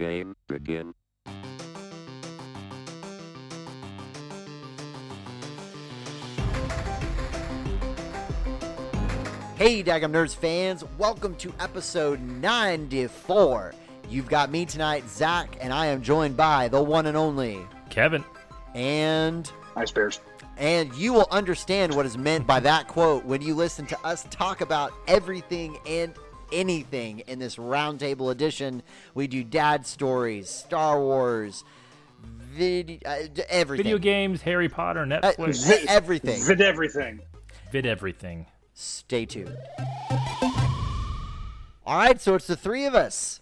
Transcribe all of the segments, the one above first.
Game begin. Hey, Dagum Nerds fans, welcome to episode 94. You've got me tonight, Zach, and I am joined by the one and only, Kevin. and Ice Bears. and you will understand what is meant by that quote when you listen to us talk about everything and anything in this roundtable edition. We do dad stories, Star Wars, video, uh, everything, Video games, Harry Potter, Uh, Netflix, vid- everything. Vid everything. vid everything. Stay tuned. All right, so it's the three of us.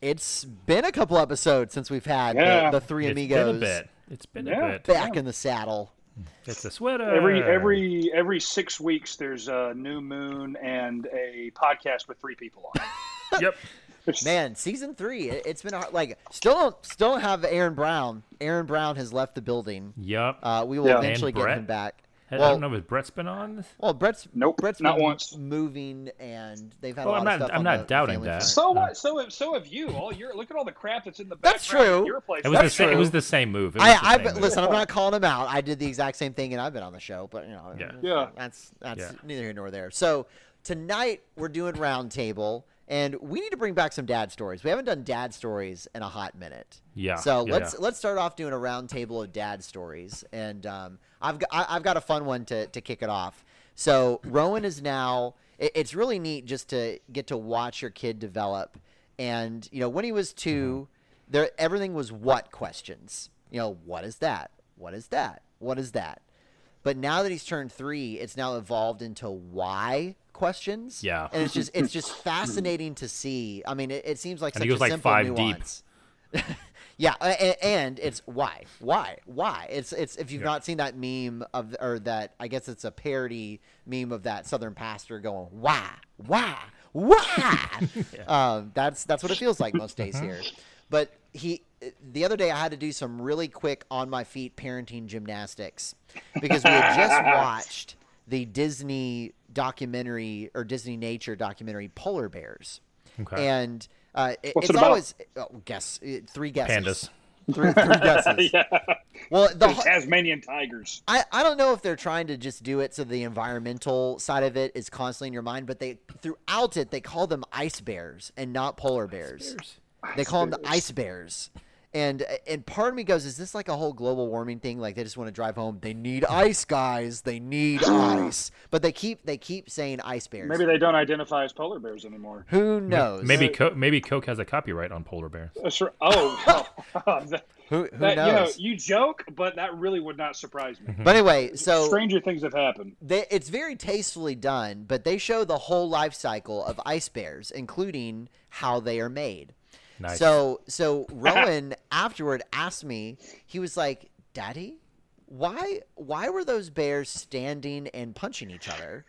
It's been a couple episodes since we've had Yeah. the, the three It's amigos been a bit. It's been Yeah. a bit. back in the saddle. It's a sweater. Every every every six weeks, there's a new moon and a podcast with three people on. it. Yep. Man, season three, it, it's been hard. Like, still don't still have Aaron Brown. Aaron Brown has left the building. Yep. Uh, we will Yeah. eventually get him back. I don't know if Brett's been on. Well, Brett's Nope, Brett's not been once. moving, and they've had Well, a lot I'm of not- stuff. I'm not the- the doubting that. front. So Uh, what? So have so have you. All your look at all the crap that's in the That's true. Your place. It was the same. It was the same move. I, the I've same move. listen. I'm not calling him out. I did the exact same thing, and I've been on the show. But you know, Yeah. Yeah. that's that's Yeah. neither here nor there. So tonight we're doing roundtable, and we need to bring back some dad stories. We haven't done dad stories in a hot minute. Yeah, So yeah, let's yeah. let's start off doing a roundtable of dad stories, and um, I've got I- I've got a fun one to to kick it off. So Rowan is now. it- It's really neat just to get to watch your kid develop, and you know when he was 2 Mm-hmm. there everything was what questions. You know what is that? What is that? What is that? But now that he's turned three, it's now evolved into why questions. Yeah. and it's just it's just fascinating to see. I mean, it, it seems like And such he goes a like simple five deep. yeah, a- a- and it's why, why, why? It's it's if you've Yeah. not seen that meme of or that I guess it's a parody meme of that Southern pastor going why, why, why. um, that's that's what it feels like most days here. But he the other day I had to do some really quick on my feet parenting gymnastics because we had just watched the Disney documentary or Disney nature documentary Polar Bears. Okay. And uh, it- What's it's it about? always oh, guess uh, three guesses. Pandas. Three, three guesses. yeah. Well, the, The whole- Tasmanian tigers. I, I don't know if they're trying to just do it so the environmental side of it is constantly in your mind, but they throughout it they call them ice bears and not polar bears. They call them the ice bears. And and part of me goes, is this like a whole global warming thing? Like they just want to drive home. They need ice, guys. They need ice. But they keep they keep saying ice bears. Maybe they don't identify as polar bears anymore. Who knows? Maybe Coke, maybe Coke has a copyright on polar bears. Uh, That's right. Oh, that, who, who that, you know, knows? you joke, but that really would not surprise me. Mhm. but anyway, so Stranger things have happened. they, it's very tastefully done, but they show the whole life cycle of ice bears, including how they are made. Nice. So so Rowan afterward asked me, he was like, "Daddy, why why were those bears standing and punching each other?"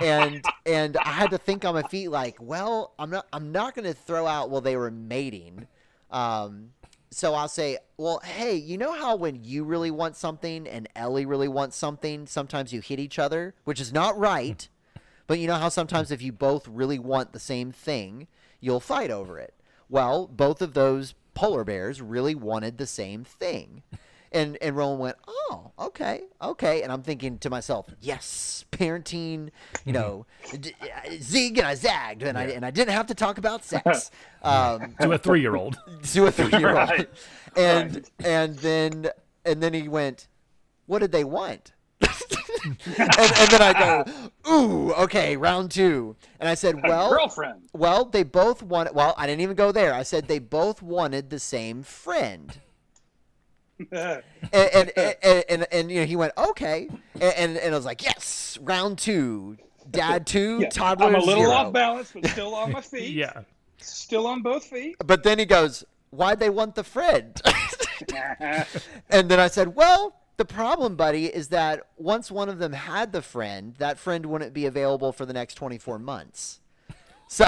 and and I had to think on my feet like, well, I'm not I'm not going to throw out well they were mating. Um so I'll say, well, hey, you know how when you really want something and Ellie really wants something, sometimes you hit each other, which is not right. But you know how sometimes if you both really want the same thing, you'll fight over it. Well, both of those polar bears really wanted the same thing. And and Rowan went, "Oh, okay, okay." And I'm thinking to myself, "Yes, parenting, you know, d- uh, zig and I zagged, and I and I didn't have to talk about sex." Um, to a three-year-old. to a three-year-old, Right. and Right. and then and then he went, "What did they want?" and, and then I go, "Ooh, okay, round two. And I said, "Well, Girlfriend. well, they both wanted. Well, I didn't even go there. I said they both wanted the same friend." and and, and, and, and, and, you know he went okay, and, and and I was like, "Yes, round two, dad two, Yeah, toddler I'm a little zero." off balance, but still on my feet. Yeah. Still on both feet. But then he goes, "Why'd they want the friend?" And then I said, "Well, the problem, buddy, is that once one of them had the friend, that friend wouldn't be available for the next 24 months." So,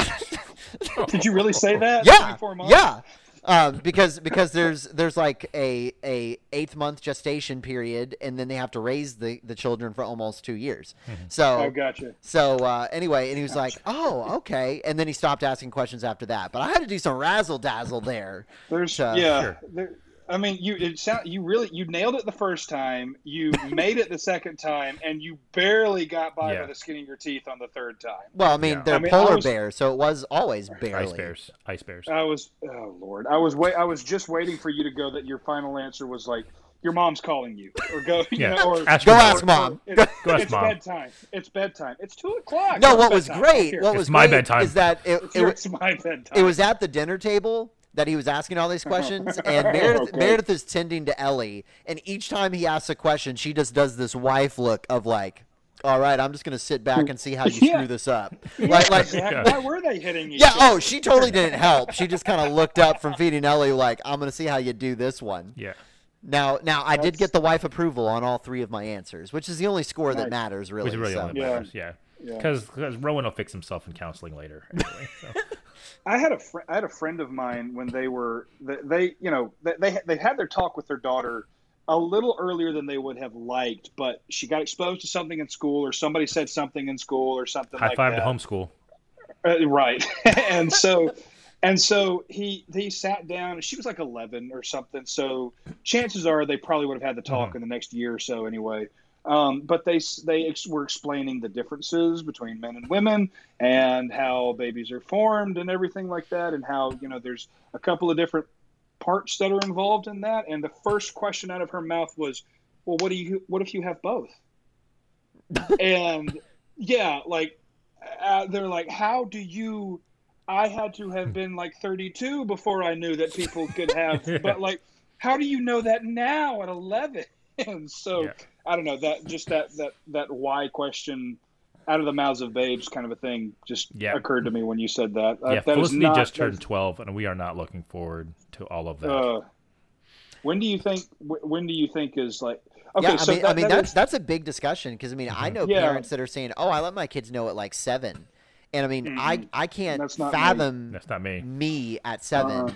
Did you really say that? yeah, 24 months? yeah. um, because because there's there's like a a eighth month gestation period, and then they have to raise the the children for almost two years. So Oh, gotcha. so uh, anyway, and he was like, "Oh, okay," and then he stopped asking questions after that. But I had to do some razzle dazzle there. There's Uh, yeah. Sure. There, I mean, you it sound you really you nailed it the first time. You made it the second time, and you barely got by Yeah. by the skin of your teeth on the third time. Well, I mean, Yeah. they're I mean, polar was- bears, so it was always barely. Ice bears. Ice bears. I was oh lord, I was wait, I was just waiting for you to go that your final answer was like your mom's calling you or go you Yeah. know, or Ask Go your mom. ask mom. It's, Go ask it's mom. bedtime. It's bedtime. It's two o'clock. No, what was bedtime. Great, what It's was my great bedtime. is that it, It's, it, your- it's my bedtime. it was at the dinner table that he was asking all these questions, and Meredith, Okay. Meredith is tending to Ellie, and each time he asks a question, she just does this wife look of like, "All right, I'm just gonna sit back and see how you Yeah. screw this up." Like, like, Exactly. Why were they hitting each yeah. Oh, other? Oh, she totally didn't help. She just kind of looked up from feeding Ellie, like, "I'm gonna see how you do this one." Yeah. Now, now I did get the wife approval on all three of my answers, which is the only score that matters, really. Which really so. only Yeah. matters. Yeah. Yeah. Because Rowan will fix himself in counseling later. Anyway, so. I had a fr- I had a friend of mine when they were they, they you know they, they they had their talk with their daughter a little earlier than they would have liked, but she got exposed to something in school or somebody said something in school or something High like five that. to homeschool. Uh, right. and so and so he he sat down she was like 11 or something. So chances are they probably would have had the talk Mhm. in the next year or so anyway. Um, but they they ex- were explaining the differences between men and women and how babies are formed and everything like that and how you know there's a couple of different parts that are involved in that. And the first question out of her mouth was well what do you what if you have both? And yeah like uh, they're like how do you i had to have been like 32 before i knew that people could have but like how do you know that now at 11 and so Yeah. I don't know that just that that that why question out of the mouths of babes kind of a thing just Yeah. occurred to me when you said that Uh, Yeah, that is Felicity not- just turned 12, and we are not looking forward to all of that. uh, when do you think when do you think is like okay yeah, I so mean, that, I mean that that's is- that's a big discussion because I mean I know Yeah. parents that are saying, "Oh, I let my kids know at like seven. and I mean I Mhm. I can't That's not me. fathom That's not me. me at seven Uh,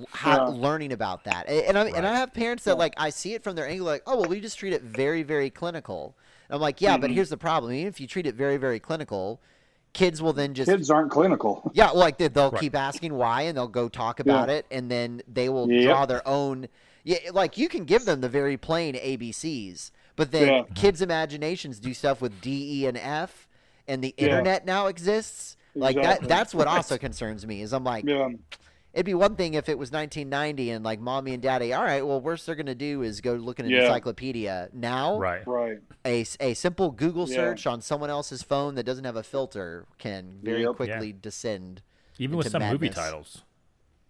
l- ha- yeah. learning about that. A- And I and I have parents that Yeah. like I see it from their angle, like, "Oh, well, we just treat it very very clinical." And I'm like, "Yeah, but Mhm. here's the problem. Even if you treat it very very clinical, kids will then just kids aren't clinical yeah, well, like they- they'll Right. keep asking why, and they'll go talk about it, and then they will Yep. draw their own. Yeah, like you can give them the very plain ABCs, but then Yeah. kids' imaginations do stuff with D, E, and F, and the Yeah. internet now exists. Like Exactly. that. That's what also concerns me. Is I'm like, yeah it'd be one thing if it was 1990 and like mommy and daddy, all right, well, worst they're gonna do is go look in an Yeah. encyclopedia. Now, Right. right A, a simple Google Yeah. search on someone else's phone that doesn't have a filter can very Yep. quickly descend. Even with into some movie titles.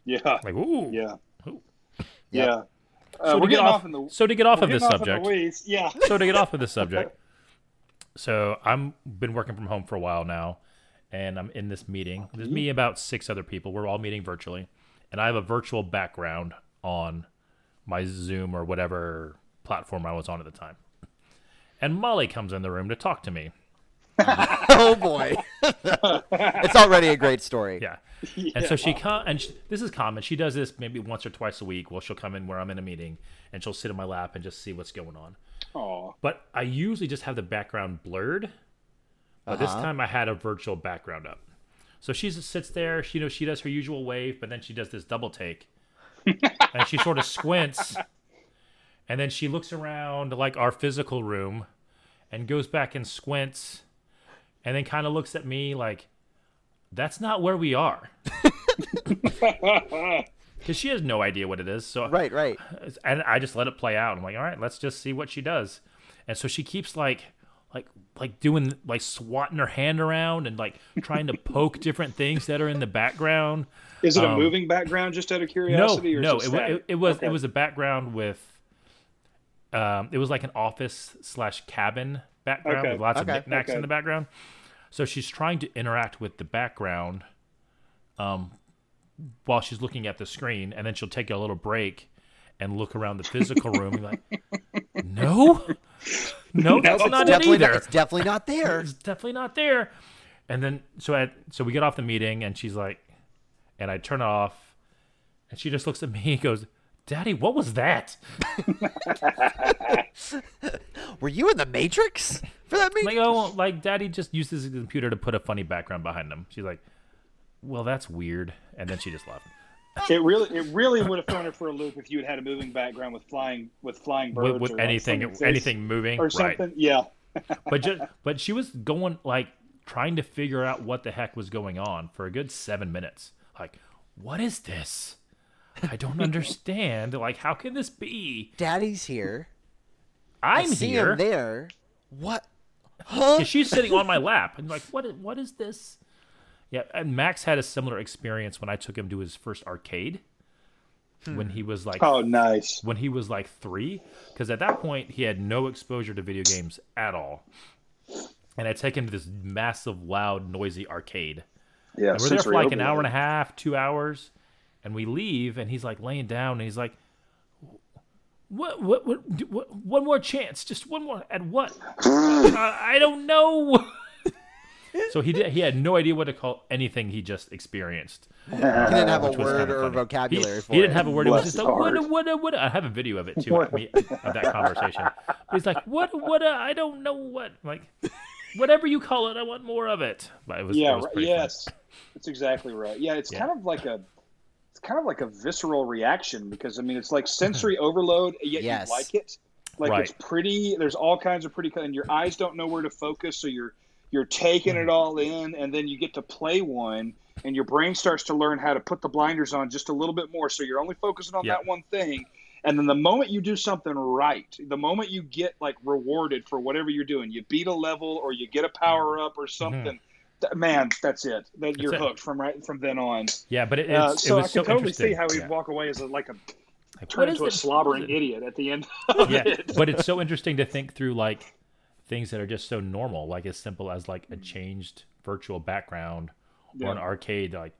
yeah Like, ooh. yeah Ooh. yeah Yep. uh, So, we're to get getting off, off the so to get off of this off in the subject, weeds. yeah so to get off of this subject, so I'm been working from home for a while now, and I'm in this meeting. There's me about six other people. We're all meeting virtually, and I have a virtual background on my Zoom or whatever platform I was on at the time. And Molly comes in the room to talk to me. oh boy, it's already a great story. Yeah. And so she come and she, this is common. She does this maybe once or twice a week. Well, she'll come in where I'm in a meeting and she'll sit in my lap and just see what's going on. Aw. But I usually just have the background blurred. But this Uh-huh. time I had a virtual background up. So she just sits there. She you know she does her usual wave, but then she does this double take, and she sort of squints, and then she looks around like our physical room, and goes back and squints, and then kind of looks at me like, "That's not where we are," because she has no idea what it is. So Right, right. and I just let it play out. I'm like, all right, let's just see what she does. And so she keeps like, like, like doing like swatting her hand around and like trying to poke different things that are in the background. Is it a Um, moving background just out of No, curiosity? or no, it, it, it, it was Okay. it was a background with. Um, it was like an office slash cabin background Okay. with lots Okay. of knickknacks Okay. in the background. So she's trying to interact with the background, um, while she's looking at the screen, and then she'll take a little break and look around the physical room and be like, no, no, that's It's not it definitely either. not, it's definitely not there. It's definitely not there. And then so I so we get off the meeting and she's like, and I turn it off, and And she just looks at me and goes, Daddy, what was that? Were you in the Matrix for that meeting? Like, oh, like Daddy just used his computer to put a funny background behind him. She's like, Well, that's weird. And then she just left. It really, it really would have thrown her for a loop if you had had a moving background with flying, with flying birds, With, with or like anything, something- anything moving, or right? something. Yeah, But just, but she was going like trying to figure out what the heck was going on for a good seven minutes. Like, what is this? I don't understand. Like, how can this be? Daddy's here. I I'm see here. him there. What? Huh? 'Cause she's sitting on my lap and like what is, what is this yeah and max had a similar experience when i took him to his first arcade. When he was like Oh, nice. when he was like three. Because at that point he had no exposure to video games at all. And i take him to this massive loud noisy arcade. Yeah, and we're there for like an hour and a half two hours. And we leave and he's like laying down and he's like what what what, what one more chance just one more at what? Uh, i don't know so he did he had no idea what to call anything he just experienced He didn't have a word kinda or funny. vocabulary he, for he didn't have a word. It was Bless just his a what, heart. what, what, I have a video of it too of, me, of that conversation. He's like, what, what? uh, I don't know what. Like, whatever you call it, I want more of it. But it was, yeah, it was right, pretty fun. yes, that's exactly right. Yeah, it's Yeah. kind of like a, it's kind of like a visceral reaction because I mean it's like sensory overload, yet Yes. you like it. Like Right. it's pretty. There's all kinds of pretty, and your eyes don't know where to focus, so you're you're taking Mm-hmm. it all in, and then you get to play one, and your brain starts to learn how to put the blinders on just a little bit more, so you're only focusing on Yeah. that one thing. And then the moment you do something right, the moment you get like rewarded for whatever you're doing, you beat a level or you get a power up or something, th- man, that's it. That you're Mm-hmm. it. hooked from right from then on. Yeah, but it, Uh, so it I can so totally see how he'd yeah. walk away as a, like a Like, turn what into a slobbering it? idiot at the end. Of yeah, it. but it's so interesting to think through like things that are just so normal, like as simple as like a changed virtual background or an arcade. Like,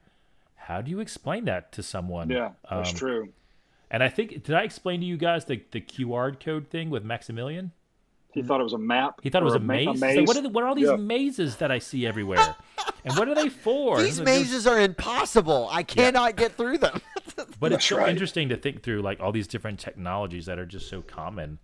how do you explain that to someone? yeah, that's Um, true. And I think did I explain to you guys the the QR code thing with Maximilian? He thought it was a map. He thought it was or a ma- maze. Like, what, are the, what are all these Yeah. mazes that I see everywhere? and what are they for? These Like, there's- mazes are impossible. I cannot get through them. But it's so right. interesting to think through like all these different technologies that are just so common.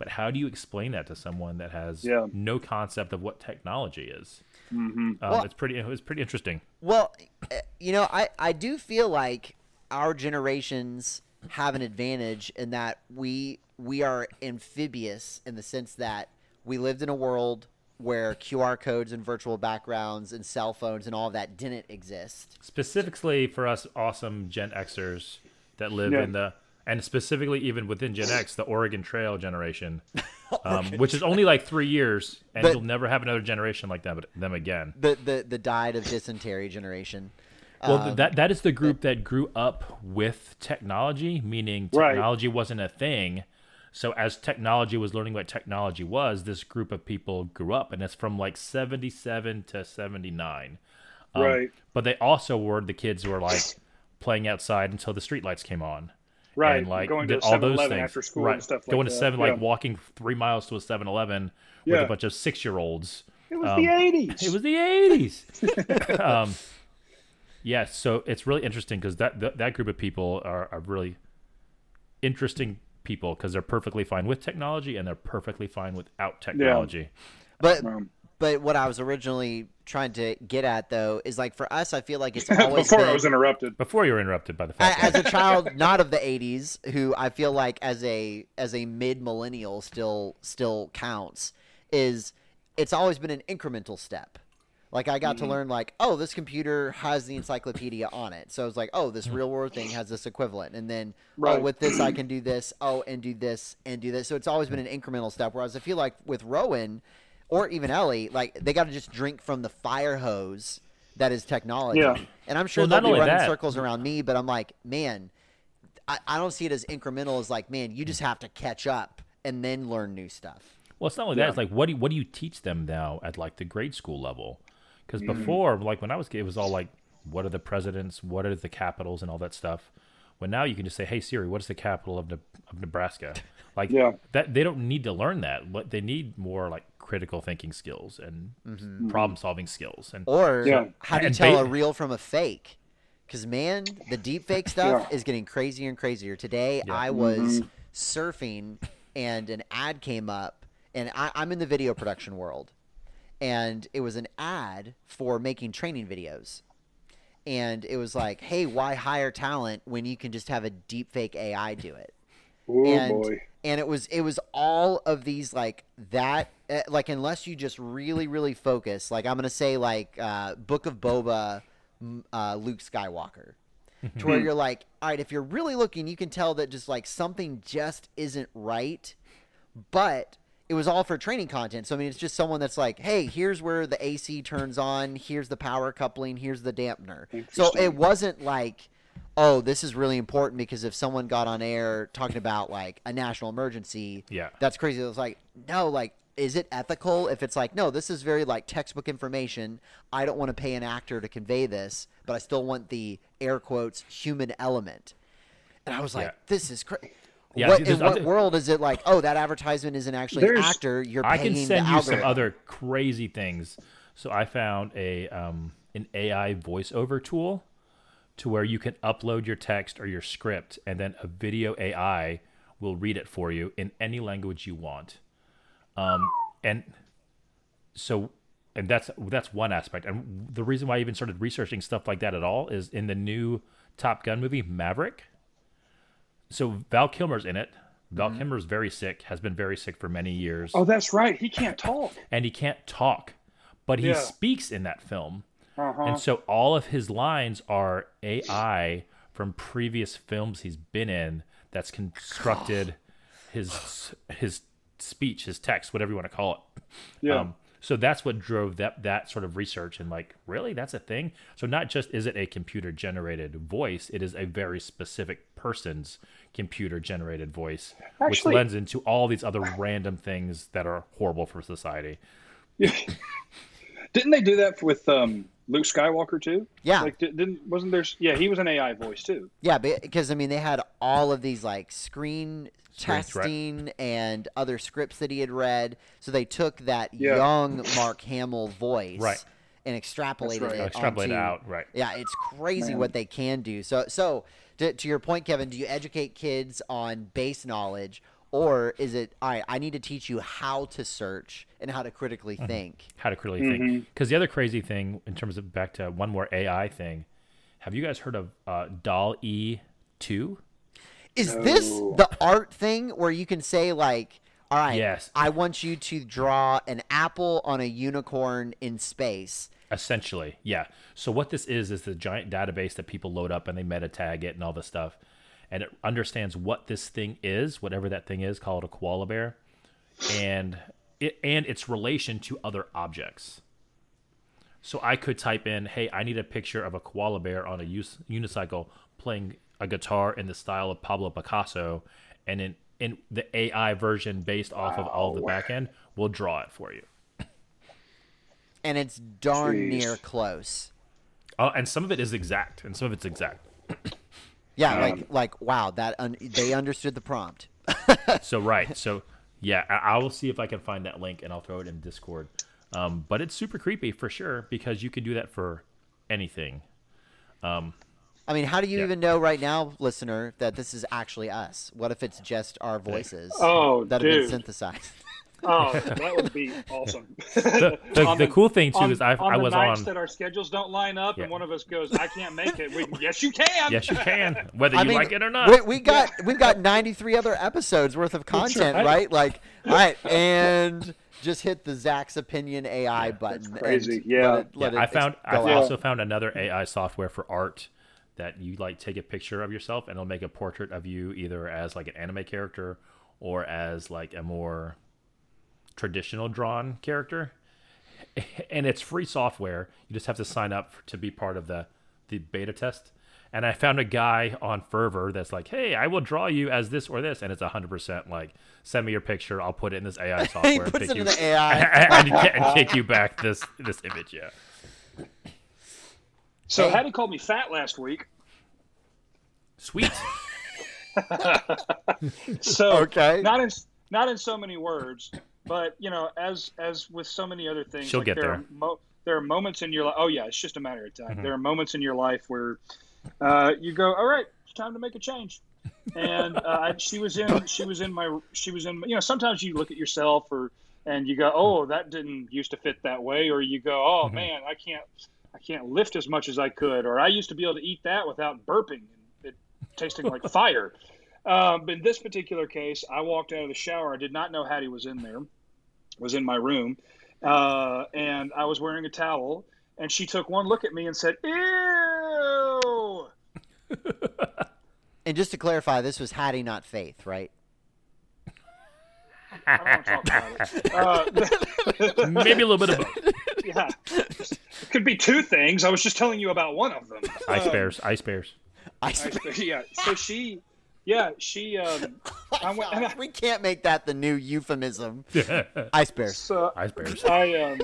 But how do you explain that to someone that has Yeah. no concept of what technology is? Mhm. Um, Well- it's pretty. It was pretty interesting. Well, eh, you know, I, I do feel like our generations have an advantage in that we we are amphibious in the sense that we lived in a world where QR codes and virtual backgrounds and cell phones and all of that didn't exist. Specifically for us, awesome Gen Xers that live Yeah. in the and specifically even within Gen X, the Oregon Trail generation, um, which is only like three years, and But- you'll never have another generation like them them again. The the the died of dysentery generation. Well, Um, that that is the group that grew up with technology, meaning Right. technology wasn't a thing. So as technology was learning what technology was, this group of people grew up, and it's from like seventy seven to seventy nine. Um, Right. But they also were the kids who were like playing outside until the streetlights came on. Right. And like going to did all those things. after school right. and stuff like Going that. to seven, Yeah. like walking three miles to a 7-Eleven with Yeah. a bunch of six year olds. It was Um, the '80s. It was the eighties. um, yeah, so it's really interesting because that, that that group of people are, are really interesting people because they're perfectly fine with technology and they're perfectly fine without technology. But Um, but what I was originally trying to get at though is like for us, I feel like it's always Before been, I was interrupted. Before you were interrupted by the A- fact as a child not of the 80s who i feel like as a as a mid millennial still still counts is it's always been an incremental step. Like i got to mm-hmm. learn like oh this computer has the encyclopedia on it. So it's like oh this hmm. real world thing has this equivalent. And then oh Right. with this i can do this. Oh and do this and do this. So it's always been an incremental step. Whereas i feel like with rowan or even ellie like they got to just drink from the fire hose that is technology Yeah. and i'm sure Well, they'll be running that- circles around me but i'm like man I, I don't see it as incremental as like man you just have to catch up and then learn new stuff Well, it's not only that. It's like what do you, what do you teach them now at like the grade school level? Because Mm-hmm. before, like when I was kid, it was all like, what are the presidents? What are the capitals and all that stuff. When now you can just say, "Hey Siri, what is the capital of, Ne- of Nebraska?" Like Yeah. that, they don't need to learn that. What they need more like critical thinking skills and mm-hmm. problem solving skills. And or Yeah. how do you tell ba- a real from a fake Because man, the deep fake stuff Yeah. is getting crazier and crazier. Today, Yeah. I mm-hmm. was surfing, and an ad came up, and I, I'm in the video production world, and it was an ad for making training videos, and it was like, "Hey, why hire talent when you can just have a deep fake AI do it?" Oh and boy. And it was it was all of these like that eh, like unless you just really really focus like i'm gonna say like uh, book of boba uh, luke skywalker to where you're like all right if you're really looking you can tell that just like something just isn't right but it was all for training content. So i mean it's just someone that's like hey here's where the ac turns on here's the power coupling here's the dampener. So it wasn't like oh this is really important because if someone got on air talking about like a national emergency Yeah. that's crazy it was like no like is it ethical if it's like no this is very like textbook information i don't want to pay an actor to convey this but i still want the air quotes human element and i was like Yeah. this is crazy Yeah, what, in what other- world is it like oh that advertisement isn't actually an actor you're paying. I can send the you some other crazy things. So I found a um, an AI voiceover tool to where you can upload your text or your script, and then a video AI will read it for you in any language you want. Um, and so, and that's that's one aspect. And the reason why I even started researching stuff like that at all is in the new Top Gun movie Maverick. So Val Kilmer's in it. Val Kilmer's very sick, has been very sick for many years Oh, that's right. He can't talk. and he can't talk, but he Yeah. speaks in that film. Uh-huh. And so all of his lines are AI from previous films he's been in that's constructed his his speech, his text, whatever you want to call it. Yeah. Um, so that's what drove that that sort of research and like, really, that's a thing. So not just is it a computer generated voice, it is a very specific person's computer generated voice, which lends into all these other random things that are horrible for society. Yeah. Didn't they do that with um, Luke Skywalker too? Yeah. Like, didn't wasn't there? Yeah, he was an AI voice too. Yeah, because I mean, they had all of these like screen Screen threat. testing and other scripts that he had read. So they took that Yeah. young Mark Hamill voice Right. and extrapolated right. it. Extrapolate it onto- out, right. Yeah, it's crazy Man. what they can do. So, so to, to your point, Kevin, do you educate kids on base knowledge, or is it all right? I need to teach you how to search and how to critically Mm-hmm. think. how to critically think. Because the other crazy thing, in terms of back to one more AI thing, have you guys heard of uh, Doll E two? Is this the art thing where you can say like, all right, Yes. I want you to draw an apple on a unicorn in space. Essentially, yeah. So what this is is the giant database that people load up and they meta tag it and all this stuff, and it understands what this thing is, whatever that thing is. Call it a koala bear, and it and its relation to other objects. So I could type in, "Hey, I need a picture of a koala bear on a us- unicycle playing a guitar in the style of Pablo Picasso," and in in the AI version based off of all of the backend back end will draw it for you. And it's darn Jeez. near close. Oh, and some of it is exact, and some of it's exact. Yeah, Um, like like wow, that un- they understood the prompt. So right, so yeah, I, I will see if I can find that link and I'll throw it in Discord. Um, but it's super creepy for sure because you can do that for anything. I mean, how do you Yeah. even know right now, listener, that this is actually us? What if it's just our voices Oh, that have been synthesized? Oh, that would be awesome. The, the, On the cool thing too on, is I, on I the was nights on. that our schedules don't line up, Yeah. and one of us goes, "I can't make it." We, yes, you can. Yes, you can, whether I you mean, like it or not. We, we got we've got 93 other episodes worth of content, right. right. Like, all right, and just hit the Zach's opinion AI button. crazy. and Yeah. let it, let Yeah, I found. ex- go I out. also found another AI software for art that you like take a picture of yourself and it'll make a portrait of you either as like an anime character or as like a more traditional drawn character. And it's free software. You just have to sign up to be part of the the beta test. And I found a guy on Fiverr that's like, "Hey, I will draw you as this or this," and it's hundred percent like, "Send me your picture. I'll put it in this AI software." he and puts pick it you- in the AI. and, and kick you back this this image. Yeah. So Hey. Hattie called me fat last week. Sweet. So Okay. not in not in so many words, but you know, as as with so many other things, She'll like get there there. Are mo- there are moments in your life. Oh yeah, it's just a matter of time. Mhm. There are moments in your life where uh, you go, all right, it's time to make a change. And uh, she was in, she was in my, she was in, you know, sometimes you look at yourself or, and you go, oh, that didn't used to fit that way. Or you go, oh Mhm. man, I can't, I can't lift as much as I could. Or I used to be able to eat that without burping and it tasting like fire. Um, but in this particular case, I walked out of the shower. I did not know Hattie was in there, was in my room, uh, and I was wearing a towel. And she took one look at me and said, "Ew." And just to clarify, this was Hattie, not Faith, right? I don't want to talk about it. Uh, Maybe a little bit of both. yeah, it could be two things. I was just telling you about one of them. Ice Um, bears, ice bears. Ice. I- yeah. So she, yeah, she. Um, I went. and I- we can't make that the new euphemism. Ice bears. so ice bears. I um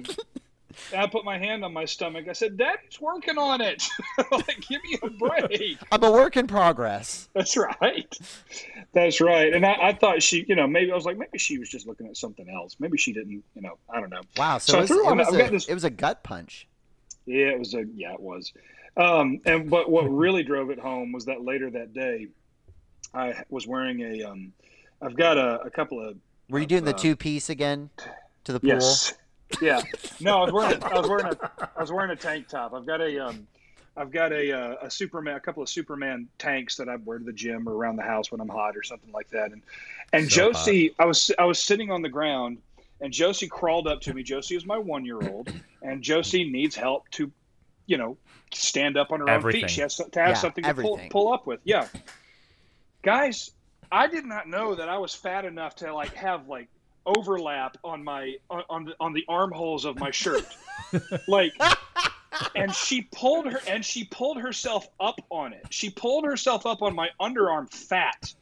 I put my hand on my stomach. I said, "Daddy's working on it. like, give me a break." I'm a work in progress. That's right. That's right. And I, I thought she, you know, maybe I was like, maybe she was just looking at something else. Maybe she didn't, you know, I don't know. Wow. So, So it, was, threw it, was a, this- it was a gut punch. Yeah, it was a yeah, it was. Um, and but what really drove it home was that later that day, I was wearing a um, I've got a, a couple of Were you doing the Uh, two piece again to the pool? Yes. Yeah. No, I was wearing a, I was wearing a I was wearing a tank top. I've got a um I've got a uh, a Superman a couple of Superman tanks that I wear to the gym or around the house when I'm hot or something like that. And and So Josie, I was I was sitting on the ground and Josie crawled up to me. Josie is my one year old, and Josie needs help to, you know, stand up on her own feet. She has to have Yeah, something to pull, pull up with. Yeah. Guys, I did not know that I was fat enough to like have like overlap on my on on the, on the armholes of my shirt. like and she pulled her and she pulled herself up on it. She pulled herself up on my underarm fat.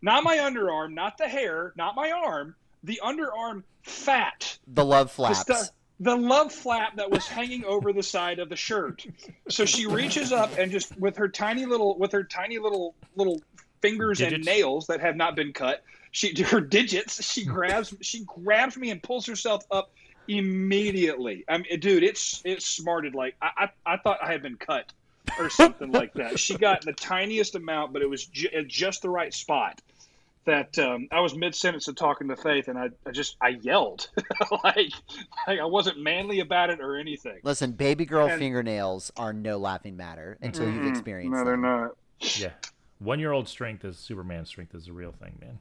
Not my underarm, not the hair, not my arm, the underarm fat. The love The flaps. stu- the love flap that was hanging over the side of the shirt. So she reaches up and just with her tiny little with her tiny little little fingers and nails that have not been cut, she her digits, she grabs she grabs me and pulls herself up immediately. I mean, dude, it's it smarted like I I, I thought I had been cut or something like that. She got the tiniest amount, but it was ju- at just the right spot. That um, I was mid sentence of talking to Faith, and I, I just I yelled like, like I wasn't manly about it or anything. Listen, baby girl And- fingernails are no laughing matter until you've experienced No, they're not. Yeah. One year old strength is Superman strength is a real thing, man.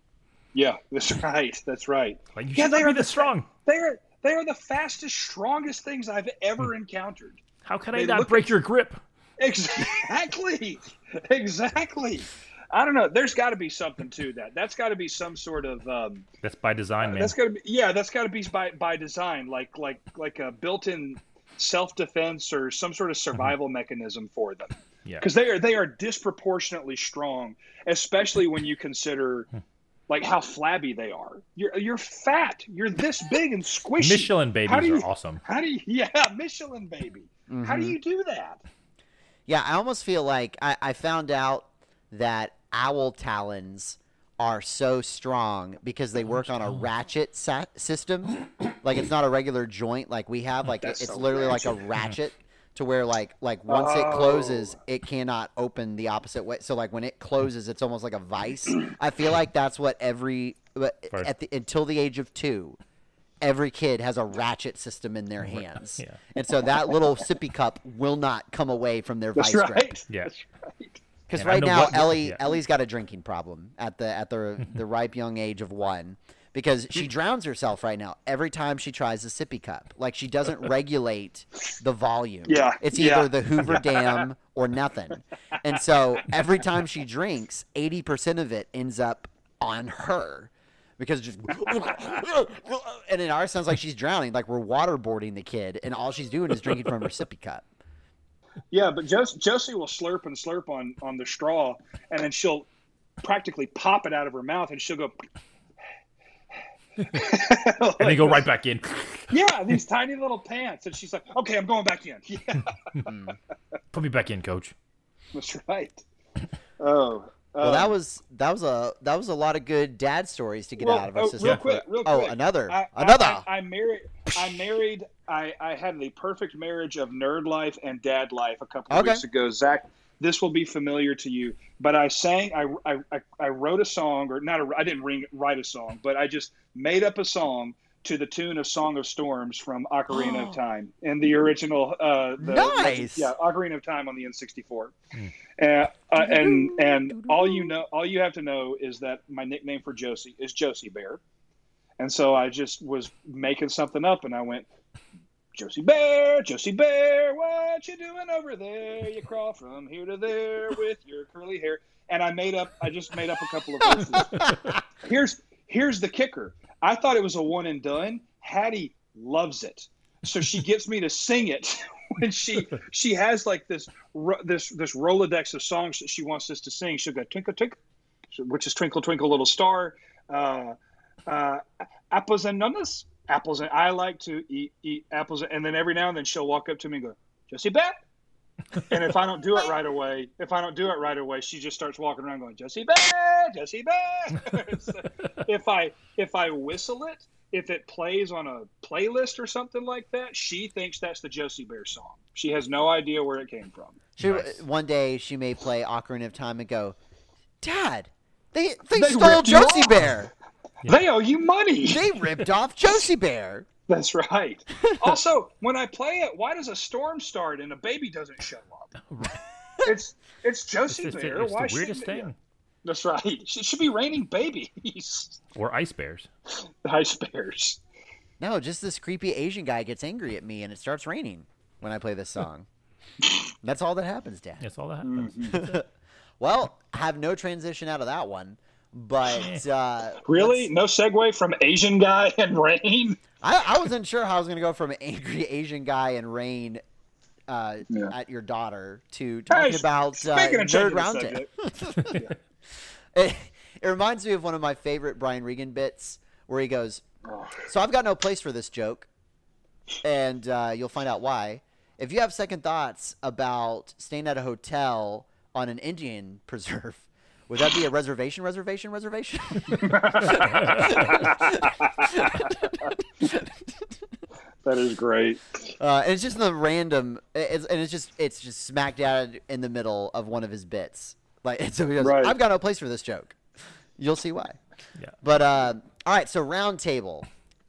Yeah, that's right. That's right. Like you Yeah, they are the strong. They are they are the fastest, strongest things I've ever hmm. encountered. How can I They not break your grip? Exactly. exactly. I don't know. There's got to be something to that. That's got to be some sort of. Um, That's by design, uh, man. that's got to be. Yeah, that's got to be by by design, like like like a built-in self-defense or some sort of survival mm-hmm. mechanism for them. Yeah. Because they are they are disproportionately strong, especially when you consider. Like how flabby they are. You're you're fat. You're this big and squishy. Michelin babies you- are awesome. How do you? Yeah, Michelin baby. How do Mhm. you do that? Yeah, I almost feel like I, I found out that owl talons are so strong because they work on a ratchet sa- system. like it's not a regular joint like we have. Like That's it's so literally like a ratchet to where like like once it closes, Oh. it cannot open the opposite way. So like when it hmm. closes, it's almost like a vice. I feel like that's what every but First. at the until the age of two. Every kid has a ratchet system in their hands, yeah. and so that little sippy cup will not come away from their That's vice right. grip. Yeah. That's right. Because right now, what- Ellie yeah. Ellie's got a drinking problem at the at the the ripe young age of one. Because she hmm. drowns herself right now every time she tries a sippy cup. Like she doesn't regulate the volume. Yeah, It's yeah. either the Hoover Dam or nothing. And so every time she drinks, eighty percent of it ends up on her. Because just and in ours sounds like she's drowning, like we're waterboarding the kid, and all she's doing is drinking from her sippy cup. Yeah, but Jos- Josie will slurp and slurp on on the straw, and then she'll practically pop it out of her mouth, and she'll go. And they go right back in. Yeah, these tiny little pants, and she's like, "Okay, I'm going back in." Yeah, Put me back in, coach. that's right. Oh, Well, that um, was that was a that was a lot of good dad stories to get well, out of our oh, system. real quick, real oh, quick. another, I, I- another. I, I married. I married. I, I had the perfect marriage of nerd life and dad life a couple of Okay. weeks ago. Zach this will be familiar to you. But I sang, I, I, I wrote a song, or not, a, I didn't ring, write a song, but I just made up a song to the tune of Song of Storms from Ocarina of Time and the original. Uh, the, Nice. Yeah, Ocarina of Time on the N64. Uh, uh, and and all you know, all you have to know is that my nickname for Josie is Josie Bear, and so I just was making something up, and I went, Josie Bear, Josie Bear, what you doing over there? You crawl from here to there with your curly hair, and I made up, I just made up a couple of verses. here's here's the kicker. I thought it was a one and done. Hattie loves it, so she gets me to sing it when she she has like this this this rolodex of songs that she wants us to sing. She'll go twinkle twinkle, which is twinkle twinkle little star, uh, uh, apples and numbers, apples and I like to eat eat apples, and then every now and then she'll walk up to me and go, Josie Bet. and if I don't do it right away, if I don't do it right away, she just starts walking around going, Josie Bet, Josie Bet. So if I if I whistle it, if it plays on a playlist or something like that, she thinks that's the Josie Bear song. She has no idea where it came from. She, Nice. One day she may play Ocarina of Time and go, Dad, they they, They stole ripped you Josie off." Bear. They owe you money. They ripped off Josie Bear. That's right. also, when I play it, why does a storm start and a baby doesn't show up? It's it's It's, Josie just- Bear. it's why the weirdest shouldn't it- thing. That's right. It should be raining babies. Or ice bears. Ice bears. No, just this creepy Asian guy gets angry at me and it starts raining when I play this song. That's all that happens, Dad. That's all that mm-hmm. happens. Well, have no transition out of that one, but uh, Really? No segue from Asian guy and rain? I, I wasn't sure how I was going to go from angry Asian guy and rain uh, Yeah. at your daughter to talking Hey, about uh, speaking of nerd roundtable. It, it reminds me of one of my favorite Brian Regan bits where he goes. So I've got no place for this joke, and uh, you'll find out why. If you have second thoughts about staying at a hotel on an Indian preserve, would that be a reservation, reservation, reservation? That is great. Uh, and it's just the random, it's, and it's just it's just smack dab in the middle of one of his bits. Like, and so he goes, Right. "I've got no place for this joke." You'll see why. Yeah. But uh, all right, so round table.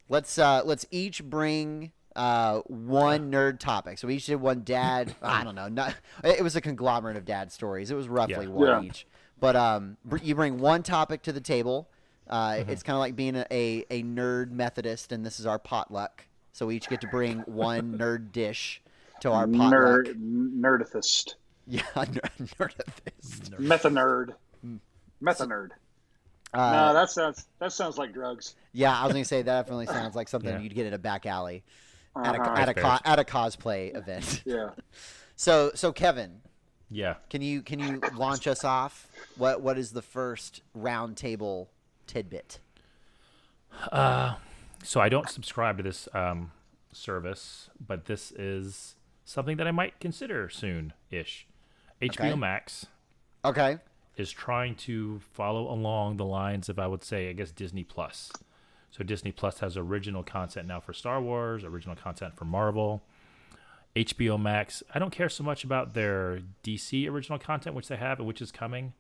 Let's uh, let's each bring uh, one nerd topic. So we each did one dad. I don't know. Not, it was a conglomerate of dad stories. It was roughly Yeah. one Yeah. each. But um, you bring one topic to the table. Uh, Mm-hmm. It's kind of like being a, a, a nerd Methodist, and this is our potluck. So we each get to bring one nerd dish to our potluck. Nerd, nerdithist. Yeah, nerd, nerdist. Methanerd. Methanerd. Uh, no, that sounds that sounds like drugs. yeah, I was gonna say that definitely sounds like something Yeah. you'd get at a back alley, at a Uh-huh. at a Ice co- at a cosplay event. Yeah. So so Kevin, Yeah. can you can you launch us off? What what is the first round table tidbit? So I don't subscribe to this um, service, but this is something that I might consider soon ish. HBO Okay. Max Okay. is trying to follow along the lines of I would say I guess Disney Plus. So Disney Plus has original content now for Star Wars, original content for Marvel. HBO Max, I don't care so much about their DC original content, which they have and which is coming,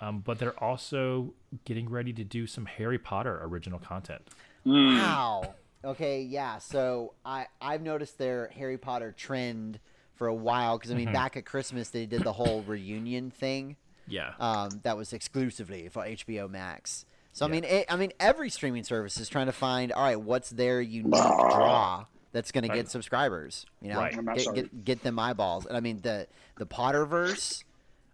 um, but they're also getting ready to do some Harry Potter original content. Wow. Okay, yeah. So I I've noticed their Harry Potter trend for a while because I mean back at Christmas they did the whole reunion thing. Yeah. um, that was exclusively for HBO Max. So I mean, it, I mean, every streaming service is trying to find, all right, what's their unique draw that's going to get subscribers? You know, Right. Get, get get them eyeballs. And I mean, the the Potterverse.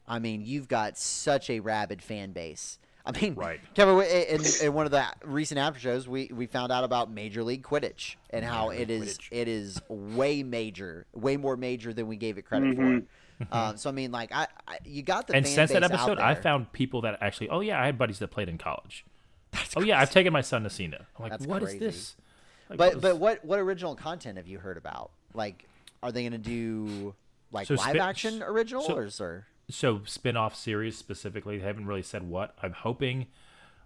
I mean, you've got such a rabid fan base. I mean, Right. Kevin, in, in one of the recent after shows, we, we found out about Major League Quidditch and how Major it League is Quidditch. it is way major, way more major than we gave it credit for. Um, so I mean, like, I, I you got the and fan since that base out episode, I found people that actually, oh yeah, I had buddies that played in college. oh yeah, I've taken my son to see it. I'm like, That's what is crazy. this? Like, But what but what what original content have you heard about? Like, are they going to do like So live spi- action original so- or, or so spin-off series specifically they haven't really said what. I'm hoping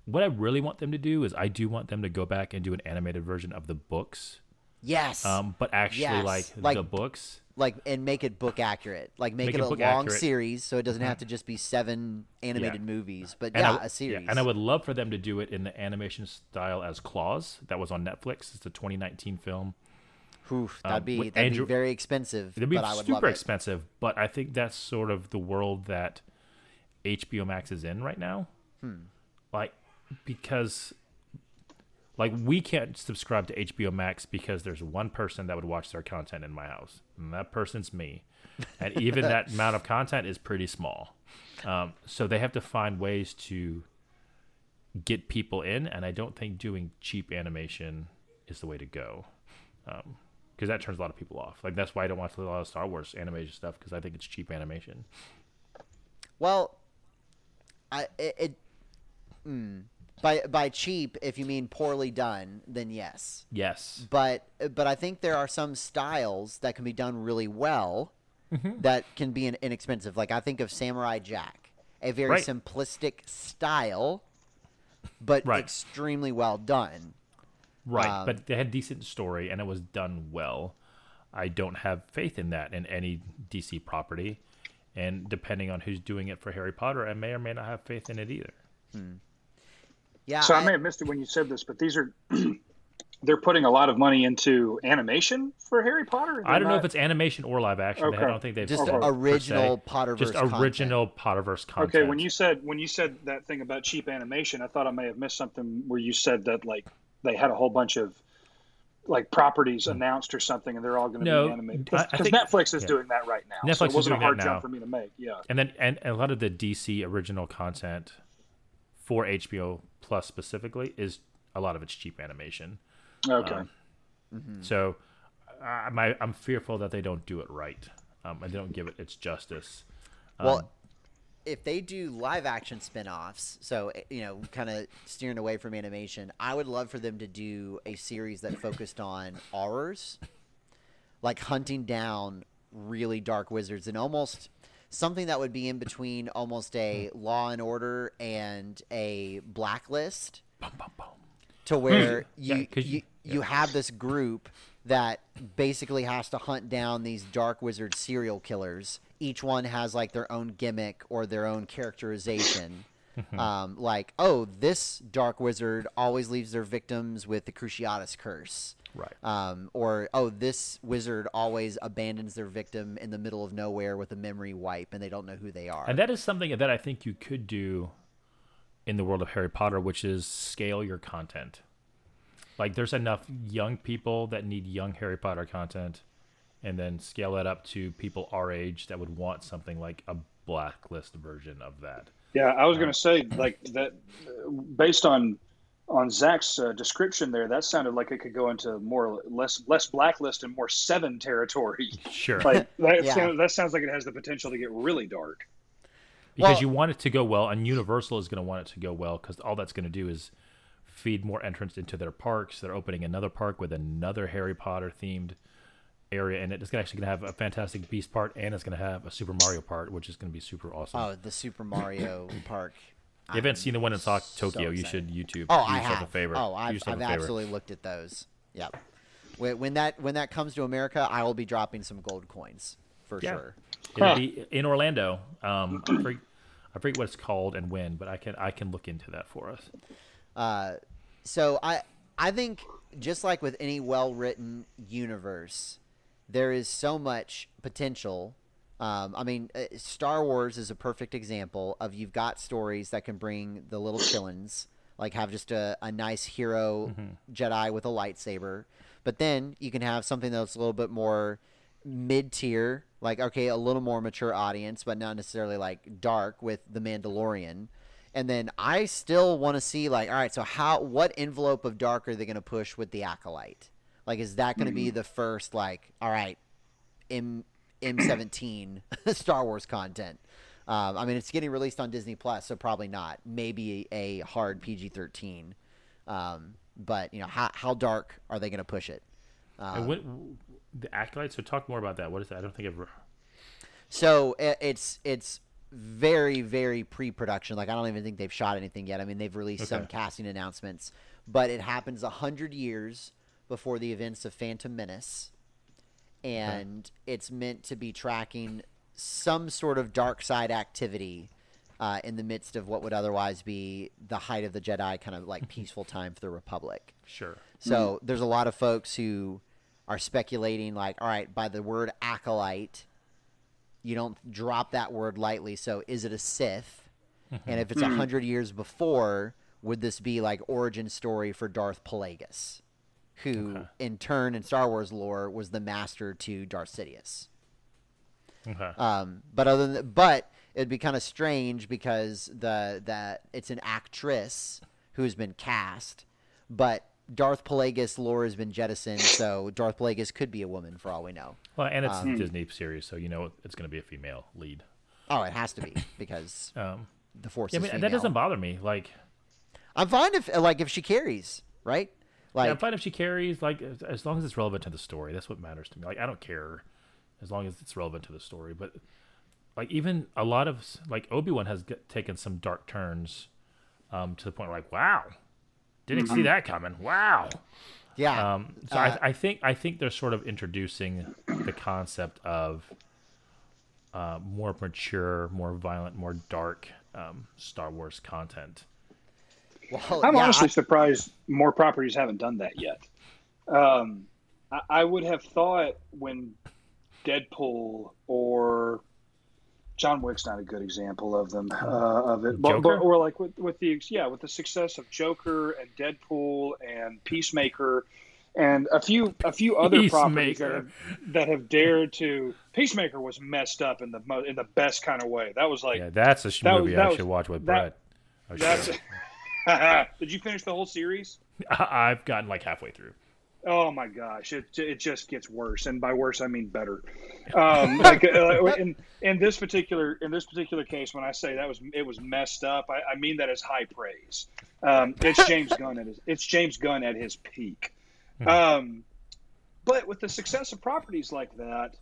what i really want them to do is i do want them to go back and do an animated version of the books. Yes, um, but actually Yes, like, like- the books like and make it book accurate. Like make, Make it it a long accurate. Mm-hmm. series, so it doesn't have to just be seven animated movies, but And yeah, w- a series. and I would love for them to do it in the animation style as Klaus. That was on Netflix. It's a 2019 film. Oof, that'd um, be with that'd Andrew- be very expensive, It'd be but I would love super it. expensive, but I think that's sort of the world that HBO Max is in right now. Hmm. Like because like we can't subscribe to HBO Max because there's one person that would watch their content in my house, and that person's me. And even that amount of content is pretty small. Um, so they have to find ways to get people in, and I don't think doing cheap animation is the way to go because that turns a lot of people off. Like that's why I don't watch a lot of Star Wars animation stuff because I think it's cheap animation. Well, I it, it mm, by by cheap, if you mean poorly done, then yes. Yes, But but I think there are some styles that can be done really well Mm-hmm. that can be inexpensive. Like I think of Samurai Jack, a very Right. simplistic style, but Right. extremely well done. right. Um, but they had decent story and it was done well. I don't have faith in that in any DC property, and depending on who's doing it for Harry Potter, I may or may not have faith in it either. Yeah. So I may have missed it when you said this, but these are they're putting a lot of money into animation for Harry Potter. I don't know if it's animation or live action. Okay. I don't think they've just said original se. Potterverse just content. original Potterverse content. Okay, when you said when you said that thing about cheap animation, I thought I may have missed something where you said that like they had a whole bunch of like properties hmm. announced or something, and they're all going to No, be animated I- I because Netflix is yeah. doing that right now. so Netflix wasn't doing a hard that jump for me to make. Yeah. and then and a lot of the DC original content for HBO Plus specifically is a lot of it's cheap animation. Okay. Um, So I, my, I'm fearful that they don't do it right. Um, and they don't give it its justice. Um, Well, if they do live action spin-offs, so eh, you know, kind of steering away from animation, I would love for them to do a series that focused on Aurors, like hunting down really dark wizards and almost something that would be in between almost a hmm. Law and Order and a Blacklist bum, bum, bum. to where hmm. Yeah, you 'cause you, you- you have this group that basically has to hunt down these dark wizard serial killers. Each one has like their own gimmick or their own characterization. Mm-hmm. um, like, oh, this dark wizard always leaves their victims with the Cruciatus curse. Right. Um, or oh, this wizard always abandons their victim in the middle of nowhere with a memory wipe, and they don't know who they are. And that is something that I think you could do in the world of Harry Potter, which is scale your content. Like there's enough young people that need young Harry Potter content, and then scale that up to people our age that would want something like a blacklist version of that. Yeah, I was going to say like that. uh, Based on on Zach's uh, description there, that sounded like it could go into more less less blacklist and more seven territory. Sure. Like that, Yeah. sounds, that sounds like it has the potential to get really dark. because Well- you want it to go well, and Universal is going to want it to go well because all that's going to do is feed more entrants into their parks. They're opening another park with another Harry Potter themed area, and it's actually going to have a Fantastic Beast part, and it's going to have a Super Mario part, which is going to be super awesome. oh, the Super Mario Park. If you haven't seen the one in Tok- so Tokyo, you should YouTube. Oh, do I have. a favor. Oh, I've, I've a favor. absolutely looked at those. Yep. When, when that when that comes to America, I will be dropping some gold coins for Yeah. sure. It'll be in Orlando. Um, I forget, I forget what it's called and when, but I can I can look into that for us. Uh, so I I think just like with any well written universe, there is so much potential. Um, I mean, uh, Star Wars is a perfect example of you've got stories that can bring the little chillins, like have just a, a nice hero mm-hmm. Jedi with a lightsaber. But then you can have something that's a little bit more mid tier, like, okay, a little more mature audience, but not necessarily like dark with The Mandalorian. And then I still want to see, like, all right, so how, what envelope of dark are they going to push with The Acolyte? Like, is that going to mm-hmm. be the first, like, all right, in, M17 Star Wars content. Um, I mean, it's getting released on Disney Plus, so probably not. Maybe a, hard PG 13. Um, but, you know, how, how dark are they going to push it? Um, the Acolyte, so talk more about that. What is that? I don't think I've. So it's it's very very pre-production like i don't even think they've shot anything yet i mean they've released okay. some casting announcements but it happens 100 years before the events of phantom menace and it's meant to be tracking some sort of dark side activity uh, in the midst of what would otherwise be the height of the Jedi, kind of like peaceful time for the Republic. Sure. So there's a lot of folks who are speculating, like, all right, by the word acolyte, you don't drop that word lightly. So is it a Sith? And if it's a hundred years before, would this be like origin story for Darth Plagueis, who Okay. in turn in Star Wars lore was the master to Darth Sidious? Okay. Um, but other than but it'd be kind of strange because the that it's an actress who's been cast, but Darth Plagueis lore has been jettisoned, so Darth Plagueis could be a woman for all we know. well, and it's um, a Disney series, so you know it's going to be a female lead. Oh, it has to be because Um, the Force yeah, I mean, female. that doesn't bother me. Like, I'm fine if like if she carries, right? Like yeah, I'm fine if she carries. Like, as, long as it's relevant to the story, that's what matters to me. Like, I don't care as long as it's relevant to the story. But like, even a lot of like Obi Wan has get, taken some dark turns um, to the point where like, wow, didn't see that coming. Wow. yeah, Um, so Uh, I, I think I think they're sort of introducing the concept of uh, more mature, more violent, more dark um, Star Wars content. Well, I'm yeah, honestly I- surprised more properties haven't done that yet. Um, I, I would have thought when Deadpool or John Wick's not a good example of them uh, of it, but, but or like with with the yeah with the success of Joker and Deadpool and Peacemaker and a few a few other properties that Peacemaker. have, that have dared to Peacemaker was messed up in the mo- in the best kind of way. That was like Yeah, that's a sh- that movie was- I should was- watch with that- Brett. That's. shit. Did you finish the whole series? I've gotten like halfway through. Oh my gosh, it it just gets worse, and by worse I mean better. Um, like uh, in in this particular in this particular case, when I say that was it was messed up, I, I mean that as high praise. Um, it's James Gunn at his, it's James Gunn at his peak. Um, but with the success of properties like that,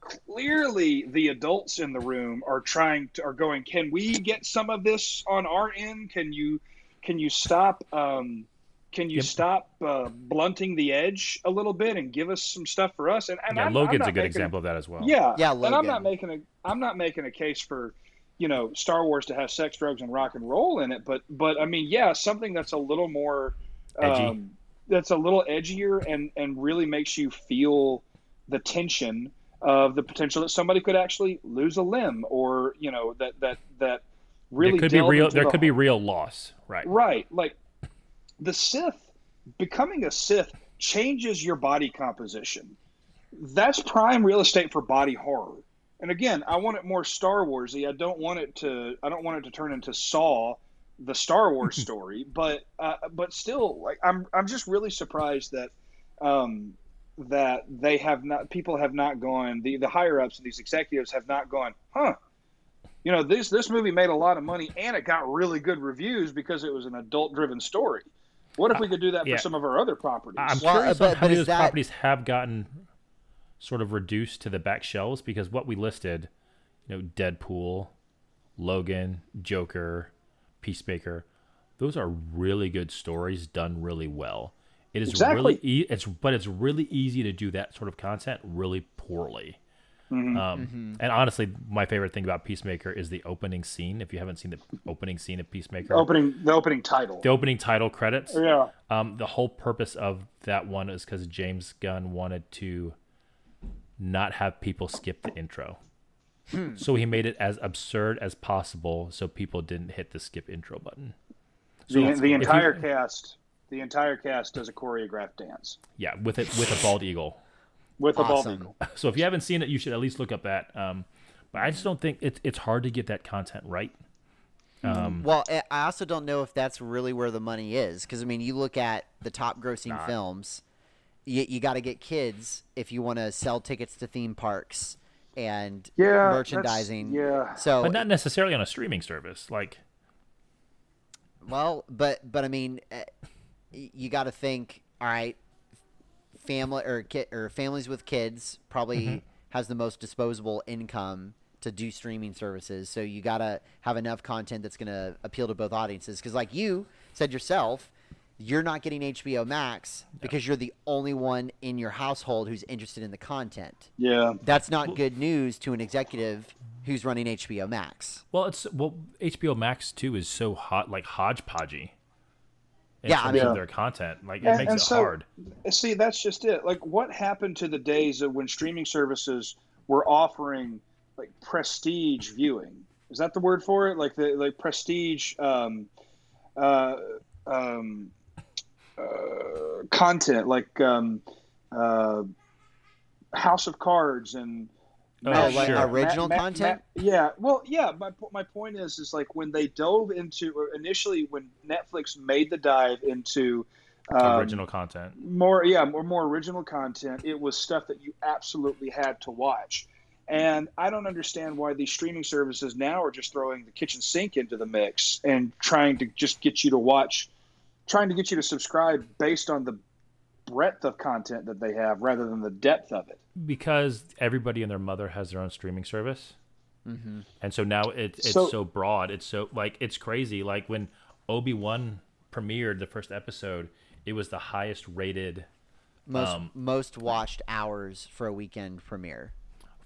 clearly the adults in the room are trying to are going. Can we get some of this on our end? Can you can you stop? Um, can you Yep. stop uh, blunting the edge a little bit and give us some stuff for us? And, and Yeah, I'm, Logan's I'm a good making example of that as well. Yeah, Yeah, And I'm not making a I'm not making a case for you know Star Wars to have sex, drugs, and rock and roll in it, but but I mean, yeah, something that's a little more Edgy. um, that's a little edgier and and really makes you feel the tension of the potential that somebody could actually lose a limb or you know that that that really there could be real. There the could be real loss. Right. Right. Like the Sith, becoming a Sith changes your body composition. That's prime real estate for body horror. And again, I want it more Star Warsy. I don't want it to. I don't want it to turn into Saw, the Star Wars story. But uh, but still, like I'm I'm just really surprised that um, that they have not. People have not gone. The the higher ups and these executives have not gone. Huh you know this this movie made a lot of money and it got really good reviews because it was an adult driven story what if we could do that yeah. for some of our other properties I'm Well, curious uh, on but- how many of those that- properties have gotten sort of reduced to the back shelves because what we listed, you know, Deadpool, Logan, Joker, Peacemaker, those are really good stories done really well. It is Exactly. really e- it's but it's really easy to do that sort of content really poorly. Mm-hmm. Um, And honestly, my favorite thing about Peacemaker is the opening scene. If you haven't seen the opening scene of Peacemaker, opening the opening title the opening title credits, yeah um, the whole purpose of that one is because James Gunn wanted to not have people skip the intro. So he made it as absurd as possible so people didn't hit the skip intro button. the, if the you- entire cast the entire cast does a choreographed dance Yeah, with it with a bald eagle. With a bald Awesome. eagle So if you haven't seen it, you should at least look up that. Um, but I just don't think it's it's hard to get that content right. Um, Well, I- I also don't know if that's really where the money is because I mean, you look at the top grossing Not. films, you, you got to get kids if you want to sell tickets to theme parks and yeah merchandising. yeah So, but not necessarily on a streaming service. Like well, but but I mean, uh, you got to think. All right, family or kid or families with kids probably Mm-hmm. has the most disposable income to do streaming services. So you got to have enough content that's going to appeal to both audiences. Because like you said yourself, you're not getting HBO Max because you're the only one in your household who's interested in the content. Yeah. That's not good news to an executive who's running HBO Max. Well, it's well HBO Max too is so hot, like hodgepodgey. In Yeah, I mean- of their content, like it And- makes and it so- hard. See, that's just it. Like, what happened to the days of when streaming services were offering like prestige viewing? Is that the word for it? Like the like prestige um, uh, um, uh, content, like um, uh, House of Cards and Oh, like sure. original content? yeah, well, yeah. My my point is, is like when they dove into or initially when Netflix made the dive into um, Original content. more yeah more more original content it was stuff that you absolutely had to watch and i don't understand why these streaming services now are just throwing the kitchen sink into the mix and trying to just get you to watch trying to get you to subscribe based on the breadth of content that they have rather than the depth of it because everybody and their mother has their own streaming service, Mm-hmm. and so now it, it's So- so, broad. It's so like it's crazy. Like when Obi Wan premiered the first episode, it was the highest rated Most Um, most watched hours for a weekend premiere.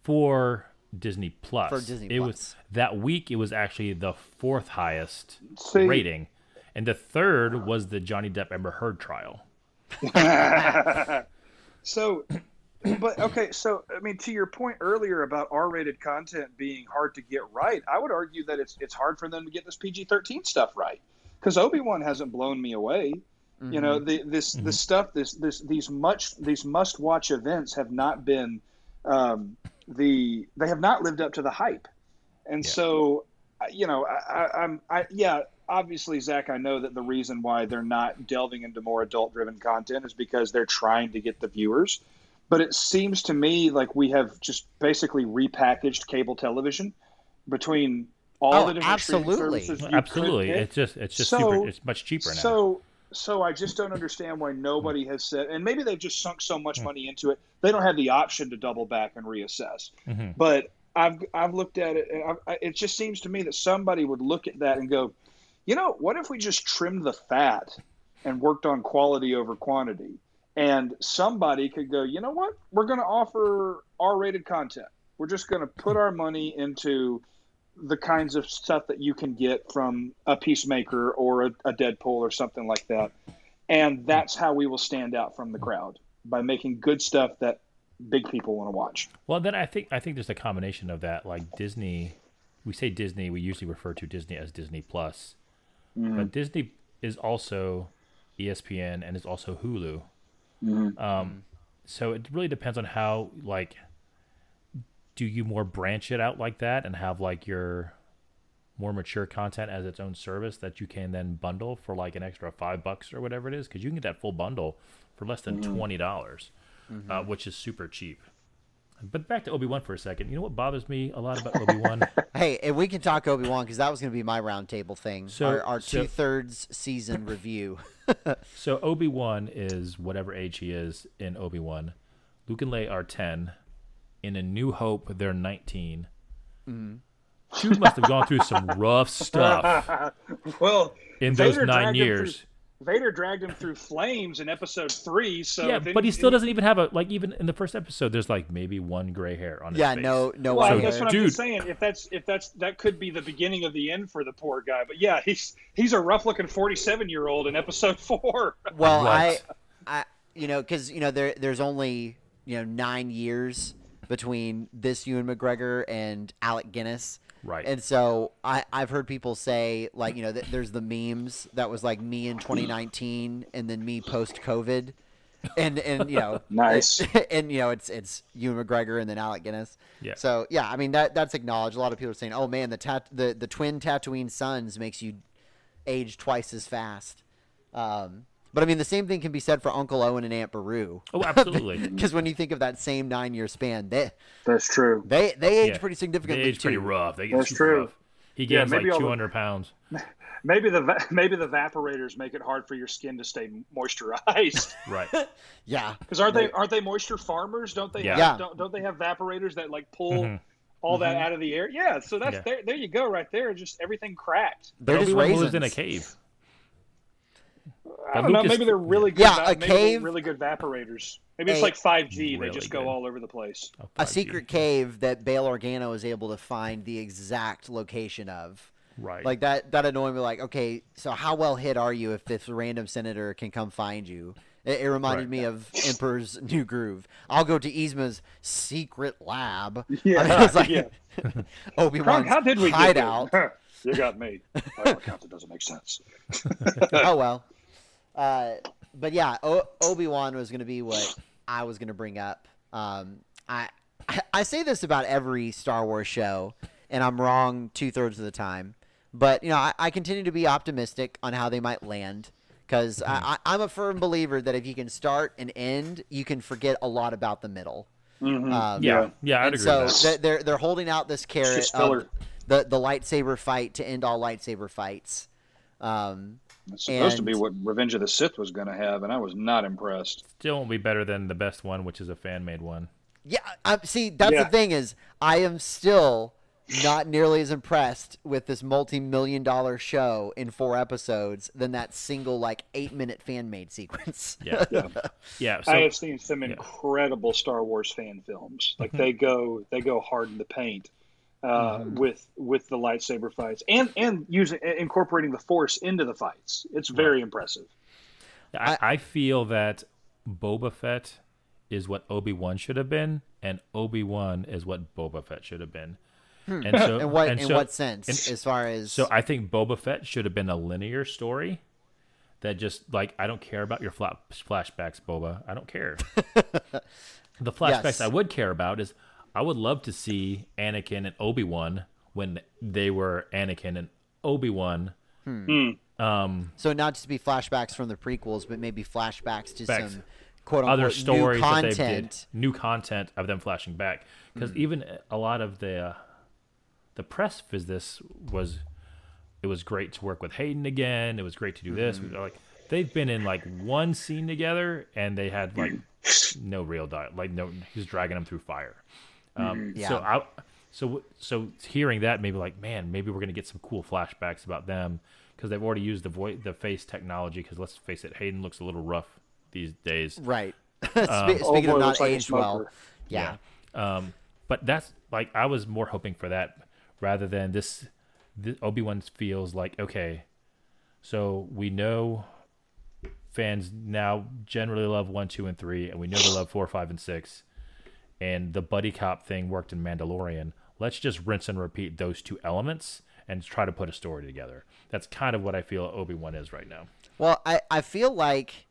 for Disney Plus. For Disney it Plus. was that week. It was actually the fourth highest See- rating, and the third was the Johnny Depp Amber Heard trial. so but okay so i mean to your point earlier about r-rated content being hard to get right i would argue that it's it's hard for them to get this pg-13 stuff right. Because obi-wan hasn't blown me away. You know the, this the stuff this this these much these must watch events have not been um, the they have not lived up to the hype. And Yeah. so you know I, I, i'm i yeah obviously zach i know that the reason why they're not delving into more adult driven content is because they're trying to get the viewers but it seems to me like we have just basically repackaged cable television between all Oh, the different streaming absolutely. services you could Absolutely, it's just it's just So- super. It's much cheaper now. So, so I just don't understand why nobody has said, and maybe they've just sunk so Hmm. much money into it, they don't have the option to double back and reassess. Mhm. But I've I've looked at it, and I, I, it just seems to me that somebody would look at that and go, you know, what if we just trimmed the fat and worked on quality over quantity? And somebody could go, you know what? We're going to offer R-rated content. We're just going to put our money into the kinds of stuff that you can get from a Peacemaker or a, a Deadpool or something like that. And that's how we will stand out from the crowd by making good stuff that big people want to watch. Well, then I think I think there's a combination of that. Like Disney, we say Disney, we usually refer to Disney as Disney Plus, mm-hmm. but Disney is also ESPN and is also Hulu. Um, so it really depends on how like do you more branch it out like that and have like your more mature content as its own service that you can then bundle for like an extra five bucks or whatever it is? Because you can get that full bundle for less than twenty dollars, uh, which is super cheap. But back to Obi Wan for a second. You know what bothers me a lot about Obi Wan? Hey, and we can talk Obi Wan because that was going to be my roundtable thing. So- our our so- two thirds season review. so Obi Wan is whatever age he is in Obi Wan. Luke and Leia are ten. In A New Hope, they're 19 mm-hmm. Chewie must have gone through some rough stuff well, in those Vader nine dragged him years. Through- Vader dragged him through flames in episode three. So yeah, if but he still doesn't even have a like. Even in the first episode, there's like maybe one gray hair on his yeah, face. no, no Well, way. that's what I'm Dude. just saying. If that's if that's that could be the beginning of the end for the poor guy. But yeah, he's he's a rough looking 47 year old in episode four. Well, I, I, you know, because you know there there's only you know nine years between this Ewan McGregor and Alec Guinness. Right. And so I, I've heard people say like you know th- there's the memes that was like me in 2019 and then me post COVID, and and you know Nice. and you know it's it's Ewan McGregor and then Alec Guinness. Yeah. So yeah, I mean that that's acknowledged. A lot of people are saying, oh man, the tat the the twin Tatooine suns makes you age twice as fast. Um, but I mean the same thing can be said for Uncle Owen and Aunt Beru. Oh, absolutely. Because when you think of that same nine year span, they That's true. they they age Yeah. pretty They significantly age pretty rough. They get That's true. rough. He Yeah, gains maybe like all the- 200 pounds. Maybe the va- maybe the evaporators make it hard for your skin to stay moisturized. Right. Yeah. Because aren't they aren't they moisture farmers? Don't they? Yeah. Have, Don't, don't they have evaporators that like pull Mhm. all that out of the air? Yeah. So that's Yeah. there. There you go, right there. Just everything cracked. They're just Obi-Wan raisins. lives in a cave. I don't know. Maybe they're really good. Yeah, va- a maybe they're cave- really good evaporators. Maybe it's A- like 5G. they Really just go good. all over the place. Oh, A secret cave that Bail Organa is able to find the exact location of. Right. Like that that annoyed me. Like, okay, so how well hit are you if this random senator can come find you? It, it reminded Right. me of Emperor's New Groove. I'll go to Yzma's secret lab. Yeah, I mean, it's like yeah. Obi Kronk, Wan's how did we hideout. get there? you got me. By all accounts, it doesn't make sense. oh well. Uh, but yeah, o- Obi Wan was going to be what I was going to bring up. Um, I I say this about every Star Wars show, and I'm wrong two thirds of the time. But you know, I, I continue to be optimistic on how they might land because I, I, I'm a firm believer that if you can start and end, you can forget a lot about the middle. Mhm. Um, yeah. Yeah. I'd agree so with that. they're- they're they're holding out this carrot of the the lightsaber fight to end all lightsaber fights. Um, It's supposed to be what Revenge of the Sith was going to have, and I was not impressed. Still won't be better than the best one, which is a fan made one. Yeah, I, see, that's Yeah. the thing is, I am still not nearly as impressed with this multi-million dollar show in four episodes than that single like eight-minute fan-made sequence. Yeah. Yeah. Yeah. So I have seen some yeah. incredible Star Wars fan films. Mm-hmm. Like they go, they go hard in the paint uh, with with the lightsaber fights and and using incorporating the Force into the fights. It's very impressive. I, I feel that Boba Fett is what Obi Wan should have been, and Obi Wan is what Boba Fett should have been. And so, in what and in so- what sense? and- as far as So I think Boba Fett should have been a linear story that just like I don't care about your flashbacks, Boba. I don't care. the flashbacks Yes. I would care about is I would love to see Anakin and Obi Wan when they were Anakin and Obi Wan. Um, so not just be flashbacks from the prequels, but maybe flashbacks to Facts. some quote unquote other stories new that they did, content. new content of them flashing back. Because even a lot of the uh, the press for this was it was great to work with Hayden again. It was great to do this. We- Like they've been in like one scene together, and they had like no real diet. Like no, he's dragging them through fire. Um, Yeah. So I, so so hearing that maybe like man, maybe we're gonna get some cool flashbacks about them because they've already used the voice the face technology. Because let's face it, Hayden looks a little rough these days. Right. Um, Speaking Old boy of not looks like aged well, smoker. yeah. Um, but that's like I was more hoping for that rather than this. this Obi Wan feels like okay, so we know fans now generally love one, two, and three, and we know they love four, five, and six. And the buddy cop thing worked in Mandalorian. Let's just rinse and repeat those two elements and try to put a story together. That's kind of what I feel Obi Wan is right now. Well, I, I feel like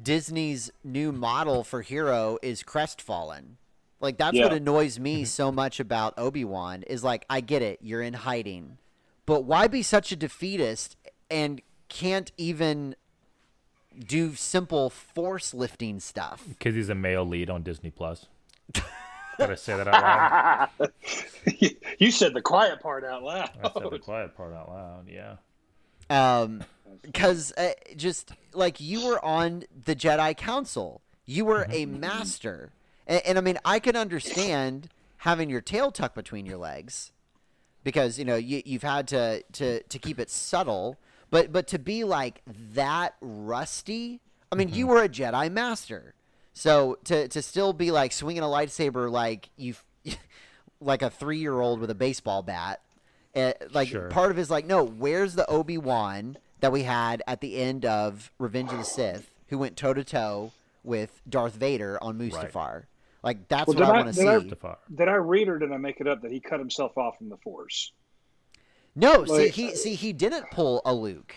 Disney's new model for Hero is crestfallen. Like that's what annoys me so much about Obi-Wan is like I get it, you're in hiding. But why be such a defeatist and can't even do simple force lifting stuff? Because he's a male lead on Disney Plus. Gotta say that out loud. you said the quiet part out loud. I said the quiet part out loud. Yeah. Um, because uh, just like you were on the Jedi Council, you were a master, and, and I mean, I can understand having your tail tucked between your legs, because you know you you've had to to to keep it subtle, but but to be like that rusty, I mean, you were a Jedi master, so to to still be like swinging a lightsaber like you, like a three year old with a baseball bat. Uh, like Sure. part of it is like, no, where's the Obi Wan that we had at the end of Revenge of the Sith, who went toe to toe with Darth Vader on Mustafar? Like that's Well, what I I- want to did I- see. Mustafar. Did I read or did I make it up that he cut himself off from the Force? No, see he see he didn't pull a Luke.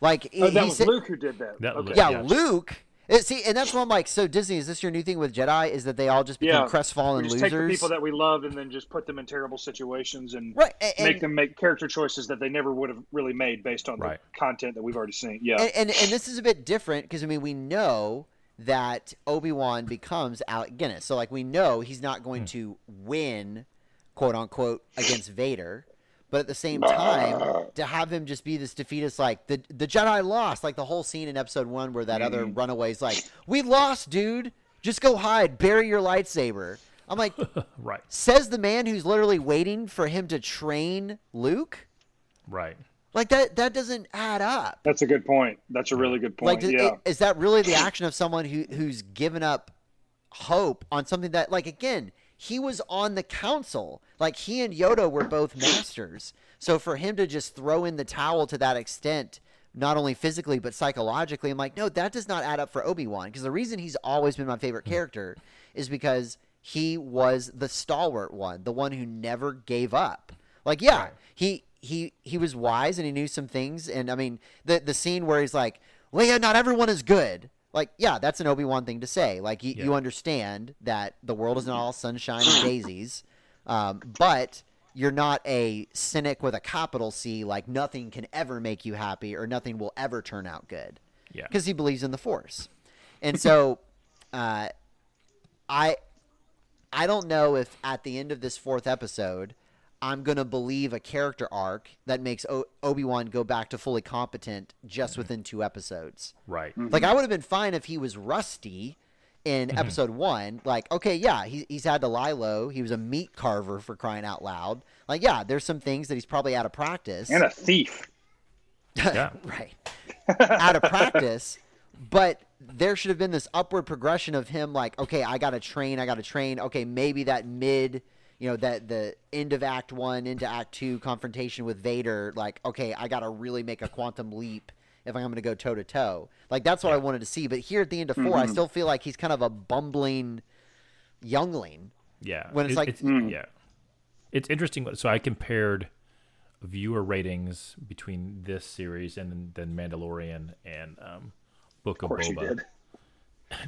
Like he, Oh, that he was said- Luke who did that. That- okay. yeah, Yes. Luke. uh, See, and that's what I'm like. So Disney, is this your new thing with Jedi? Is that they all just become Yeah. crestfallen We just take the losers? people that we love and then just put them in terrible situations and right, and, make them make character choices that they never would have really made based on Right. the content that we've already seen. Yeah. and, and and this is a bit different because I mean we know that Obi Wan becomes Alec Guinness, so like we know he's not going to win, quote unquote, against Vader, but at the same uh, time to have him just be this defeatist, like the the Jedi lost, like the whole scene in Episode One where that other mm. runaway's like, "We lost, dude. Just go hide, bury your lightsaber." I'm like, Right. says the man who's literally waiting for him to train Luke. Right. Like that that doesn't add up. That's a good point. That's a really good Like, point. does- yeah. is that really the action of someone who who's given up hope on something that, like, again, he was on the council. Like, he and Yoda were both masters. So for him to just throw in the towel to that extent, not only physically but psychologically, I'm like, no, that does not add up for Obi Wan. Because the reason he's always been my favorite hmm. character is because he was the stalwart one, the one who never gave up. Like, yeah, Right. he he he was wise and he knew some things. And I mean, the the scene where he's like, Leia, not everyone is good. Like, yeah, that's an Obi Wan thing to say. Like, you, Yeah. you understand that the world is not all sunshine and daisies, um, but you're not a cynic with a capital C. Like, nothing can ever make you happy or nothing will ever turn out good Yeah. because he believes in the Force. And so, uh, I, I don't know if at the end of this fourth episode, I'm gonna believe a character arc that makes o- Obi Wan go back to fully competent just within two episodes. Right. Like I would have been fine if he was rusty in mm-hmm. episode one. Like, okay, yeah, he, he's had to lie low. He was a meat carver for crying out loud. Like, yeah, there's some things that he's probably out of practice. and a thief. Yeah. right. out of practice. But there should have been this upward progression of him like, okay, I gotta train, I gotta train. Okay, maybe that mid you know, that the end of act one into act two confrontation with Vader, like, okay, I gotta really make a quantum leap if I'm gonna go toe to toe. Like that's what I wanted to see. But here at the end of 4 I still feel like he's kind of a bumbling youngling. Yeah. When it's It- like- yeah. It's interesting. So I compared viewer ratings between this series and then Mandalorian and um, Book Of of, course you Boba. did.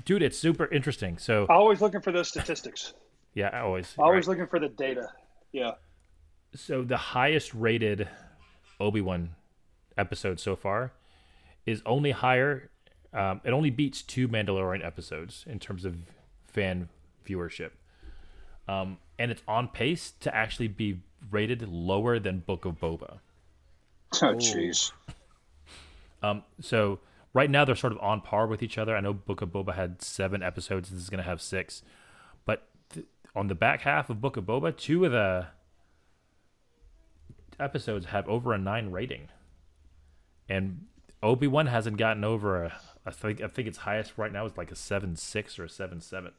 Dude, it's super interesting. So Always looking for those statistics. yeah, I always Always right. looking for the data. Yeah. So the highest rated Obi Wan episode so far is only higher. Um, it only beats two Mandalorian episodes in terms of fan viewership, um, and it's on pace to actually be rated lower than Book of Boba. Oh, jeez. Um, so right now they're sort of on par with each other. I know Book of Boba had seven episodes. This is going to have six, but th- on the back half of Book of Boba, two of the episodes have over a nine rating, and Obi Wan hasn't gotten over a. I think I think its highest right now is like a seven six or a seven seven.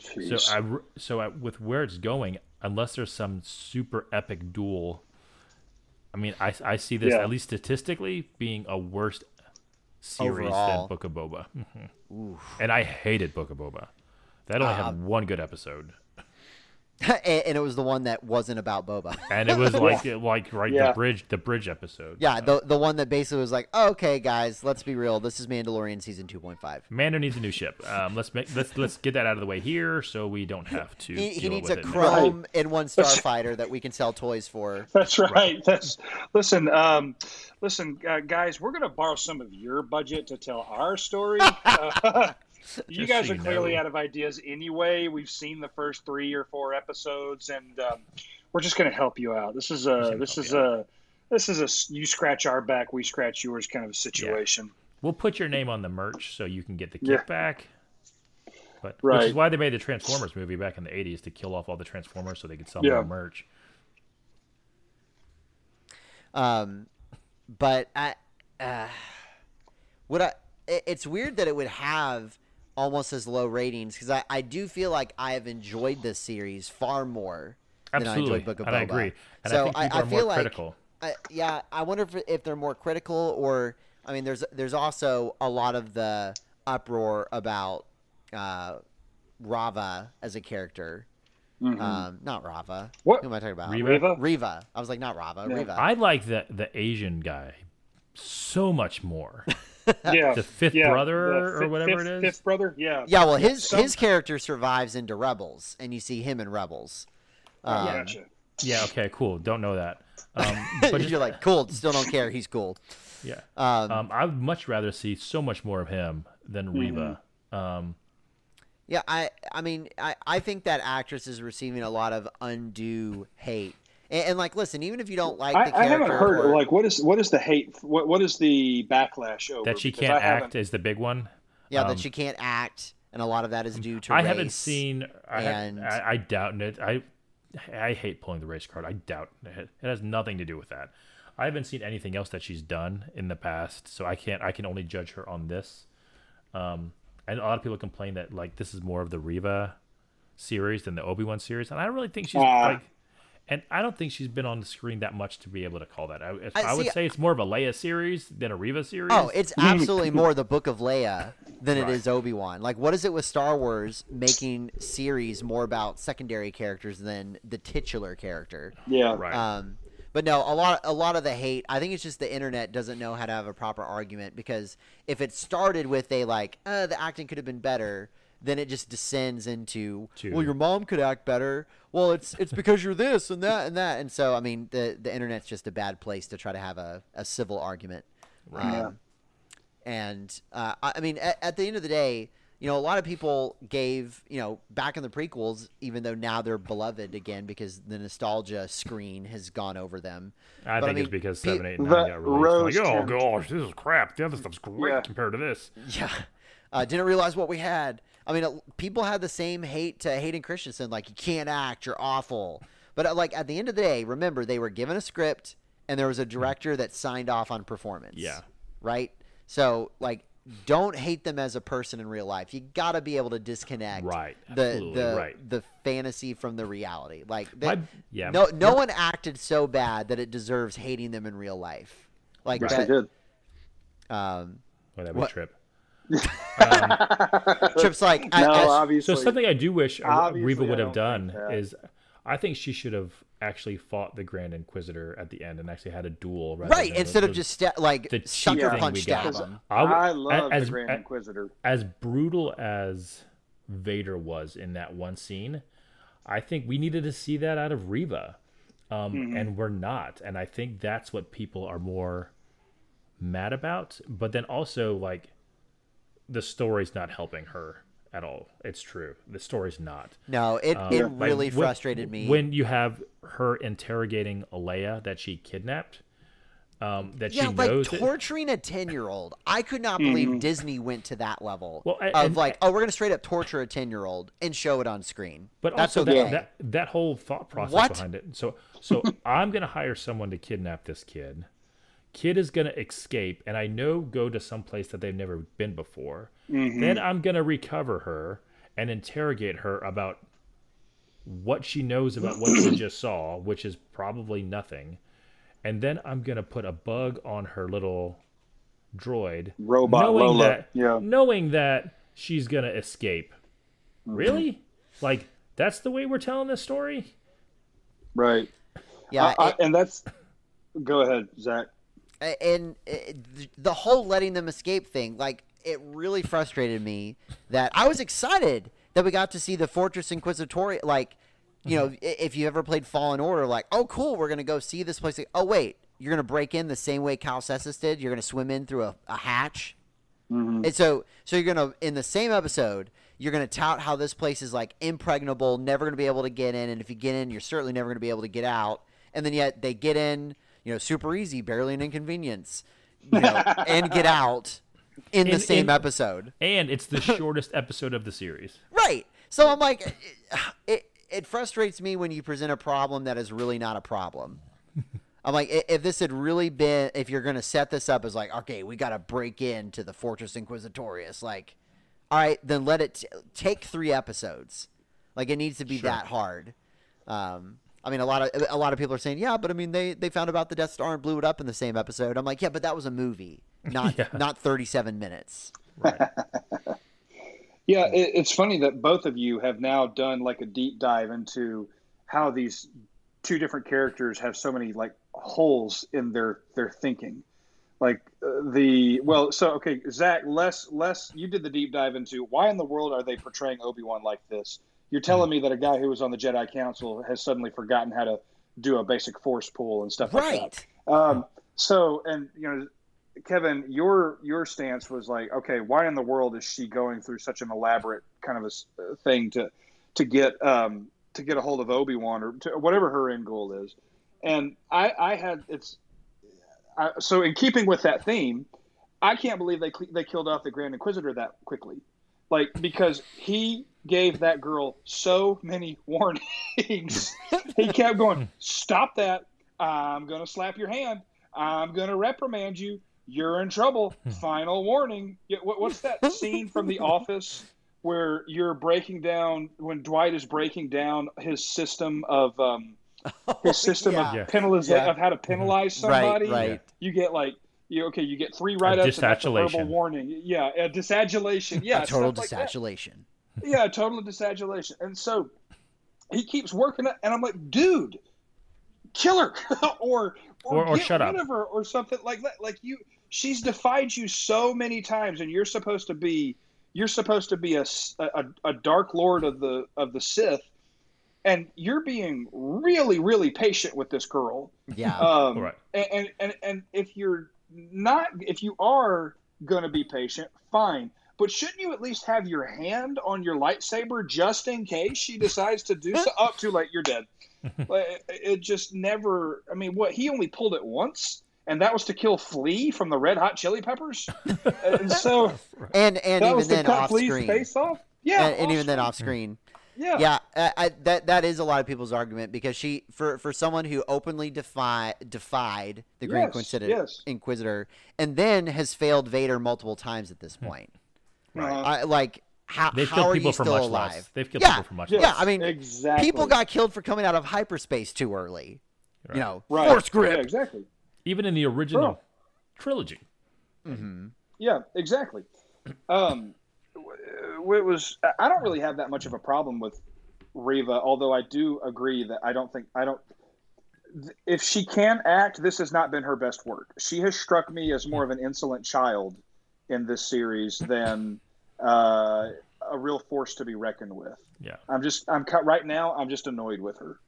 Jeez. So I so I, with where it's going, unless there's some super epic duel, I mean, I I see this Yeah. at least statistically being a worse series Overall. than Book of Boba. Mhm. And I hated Book of Boba. That only Uh, had one good episode, and, and it was the one that wasn't about Boba. and it was like like right Yeah. the bridge the bridge episode. Yeah, the the one that basically was like, oh, okay, guys, let's be real. This is Mandalorian season two point five. Mando needs a new ship. Um, let's make let's let's get that out of the way here, so we don't have to. He, he needs a it. Chrome N-1 starfighter that we can sell toys for. That's right. That's listen. Um, listen, uh, guys. We're going to borrow some of your budget to tell our story. Uh, you guys so are clearly know. out of ideas anyway. We've seen the first three or four episodes, and um, we're just going to help you out. This is a this is a this is a you scratch our back, we scratch yours kind of a situation. We'll put your name on the merch so you can get the Yeah. kickback. But which is why they made the Transformers movie back in the '80s to kill off all the Transformers so they could sell Yeah. more merch. Um, but I, uh, would I? it- It's weird that it would have almost as low ratings because I, I do feel like I have enjoyed this series far more than I Absolutely, enjoyed Book of and I agree. And so I think people I, are feel more like critical. I, yeah, I wonder if, if they're more critical or I mean, there's there's also a lot of the uproar about uh, Rava as a character. Um, not Rava. What? Who am I talking about? Reva? Riva? Riva. I was like, not Rava. Yeah. Riva. I like the the Asian guy so much more. Yeah, The fifth yeah, brother the or fifth- whatever fifth- it is? Fifth brother. Yeah. Yeah, well, his some- his character survives into Rebels, and you see him in Rebels. Um, Gotcha. yeah. Okay. Cool. Don't know that. Um, but but you're like, cool. Still don't care. He's cool. yeah. Um, Um, I would much rather see so much more of him than Mm-hmm. Um, yeah, I I mean, I I think that actress is receiving a lot of undue hate. And, and like, listen, even if you don't like I, character, I haven't heard or- like what is what is the hate? What what is the backlash over that she Because can't I act is the big one. yeah, um, that she can't act, and a lot of that is due to I race. haven't seen. I, have- and- I, I doubt it. I I hate pulling the race card. I doubt it. It has nothing to do with that. I haven't seen anything else that she's done in the past, so I can't. I can only judge her on this. Um, and a lot of people complain that like this is more of the Riva series than the Obi Wan series, and I don't really think she's Ah. like. And I don't think she's been on the screen that much to be able to call that. I, I, I would say it's more of a Leia series than a Riva series. Oh, it's absolutely more the Book of Leia than it Right. is Obi Wan. Like, what is it with Star Wars making series more about secondary characters than the titular character? Yeah. right. Um, but no, a lot, a lot of the hate. I think it's just the internet doesn't know how to have a proper argument because if it started with a like, uh, the acting could have been better, then it just descends into, To- well, your mom could act better. Well, it's it's because you're this and that and that, and so I mean, the the internet's just a bad place to try to have a, a civil argument. Yeah. Um, and uh, I I mean, at, at the end of the day, you know, a lot of people gave, you know, back in the prequels, even though now they're beloved again because the nostalgia screen has gone over them. I but I think mean, it's because pe- seven, eight, nine The got released. rose Like, oh tint. gosh, this is crap. The other stuff's great Yeah. compared to this. Yeah. Uh, didn't realize what we had. I mean, uh, people had the same hate to Hayden Christensen, like you can't act, you're awful. But uh, like at the end of the day, remember they were given a script and there was a director that signed off on performance. Yeah. Right. So like, don't hate them as a person in real life. You got to be able to disconnect Right, the absolutely, the right. the fantasy from the reality. Like, they, My- yeah. no no one acted so bad that it deserves hating them in real life. Like Yes, they that, did. um, Well, that What- would trip. Um, Trips like I- no, as- obviously. So something I do wish uh, Reva would have done think that. is, I think she should have actually fought the Grand Inquisitor at the end and actually had a duel, rather right than the- instead of just sta- like the cheap sucker thing punch we got. stab him. I I love as- the Grand as- Inquisitor. as brutal as Vader was in that one scene. I think we needed to see that out of Reva, um, Mm-hmm. and we're not. And I think that's what people are more mad about. But then also like the story's not helping her at all. It's true. The story's not. No, it, Um, it like, really when- frustrated me. when you have her interrogating Alea that she kidnapped. Um, that yeah, she like knows it- torturing a ten year old. I could not believe Disney went to that level Well, a- of and- like, oh, we're gonna straight up torture a ten year old and show it on screen. But that's also okay. that, that that whole thought process What? behind it. So so I'm gonna hire someone to kidnap this kid. Kid is gonna escape, and I know go to some place that they've never been before. Then I'm gonna recover her and interrogate her about what she knows about what she just saw, which is probably nothing. And then I'm gonna put a bug on her little droid, Robot knowing Lola, that yeah. knowing that she's gonna escape. Mm-hmm. Really? Like that's the way we're telling this story? Right. yeah, I- I- and that's. Go ahead, Zach. And uh, the whole letting them escape thing, like it really frustrated me that I was excited that we got to see the Fortress Inquisitorial. Like, you know, i- if you ever played Fallen Order, like, oh, cool, we're gonna go see this place. Like, oh, wait, you're gonna break in the same way Cal Kestis did. You're gonna swim in through a, a hatch. And so, so you're gonna in the same episode, you're gonna tout how this place is like impregnable, never gonna be able to get in, and if you get in, you're certainly never gonna be able to get out. And then yet they get in, you know, super easy, barely an inconvenience, you know, and get out in the same in- episode. And it's the shortest episode of the series. Right. So I'm like, it, it, it frustrates me when you present a problem that is really not a problem. I'm like, if this had really been, if you're going to set this up as like, okay, we got to break into the Fortress Inquisitorius, like, all right, then let it t- take three episodes. Like, it needs to be Sure. that hard. Um, I mean, a lot of a lot of people are saying, yeah, but I mean, they they found about the Death Star and blew it up in the same episode. I'm like, yeah, but that was a movie, not Yeah. not 37 minutes. Right. Yeah, it, it's funny that both of you have now done like a deep dive into how these two different characters have so many like holes in their their thinking. Like uh, the well, so okay, Zach, less less. You did the deep dive into why in the world are they portraying Obi Wan like this? You're telling me that a guy who was on the Jedi Council has suddenly forgotten how to do a basic force pull and stuff like that. Right. Um, so, and you know, Kevin, your your stance was like, okay, why in the world is she going through such an elaborate kind of a uh, thing to to get um, to get a hold of Obi Wan or to, whatever her end goal is? And I, I had it's I, so in keeping with that theme, I can't believe they they killed off the Grand Inquisitor that quickly, like because he gave that girl so many warnings. he kept going, hmm. "Stop that! I'm gonna slap your hand. I'm gonna reprimand you. You're in trouble. Hmm. Final warning. What's that scene from The Office where you're breaking down when Dwight is breaking down his system of um, his system yeah. of Yeah. penalize Yeah. of how to mm-hmm. penalize somebody. Right, right. You get like you okay. You get three write-ups and a verbal warning. Yeah, a disagulation. Yeah, a total stuff like that. disatulation. Yeah, total disagulation. And so he keeps working it, and I'm like, dude, kill her, or Or- or get shut up. of her, or something like that. Like you, she's defied you so many times, and you're supposed to be, you're supposed to be a, s- a, a dark lord of the of the Sith, and you're being really, really patient with this girl. Yeah. Um, Right. and, and, and and if you're not, if you are going to be patient, fine. But shouldn't you at least have your hand on your lightsaber just in case she decides to do so? Up too late, you're dead. It, it just never. I mean, what he only pulled it once, and that was to kill Flea from the Red Hot Chili Peppers. and so and and that even was to then cut off Flea's screen. face off. Yeah, and, and even then off off screen. Yeah, Yeah, I, I, that that is a lot of people's argument because she, for for someone who openly defy defied the Grand Yes, Inquisitor, yes. Inquisitor, and then has failed Vader multiple times at Hmm. this point. Right. Uh-huh. I, like how They've how killed are people you for still much alive? less. They've killed yeah, people for much yeah. less. I mean, exactly. people got killed for coming out of hyperspace too early. Right. You know, right. force grip. Yeah, exactly. Even in the original Bro. trilogy. hmm Yeah, exactly. Um, w- it was. I don't really have that much of a problem with Reva, although I do agree that I don't think I don't. If she can act, this has not been her best work. She has struck me as more of an insolent child in this series than uh, a real force to be reckoned with. Yeah. I'm just. I'm cut right now. I'm just annoyed with her.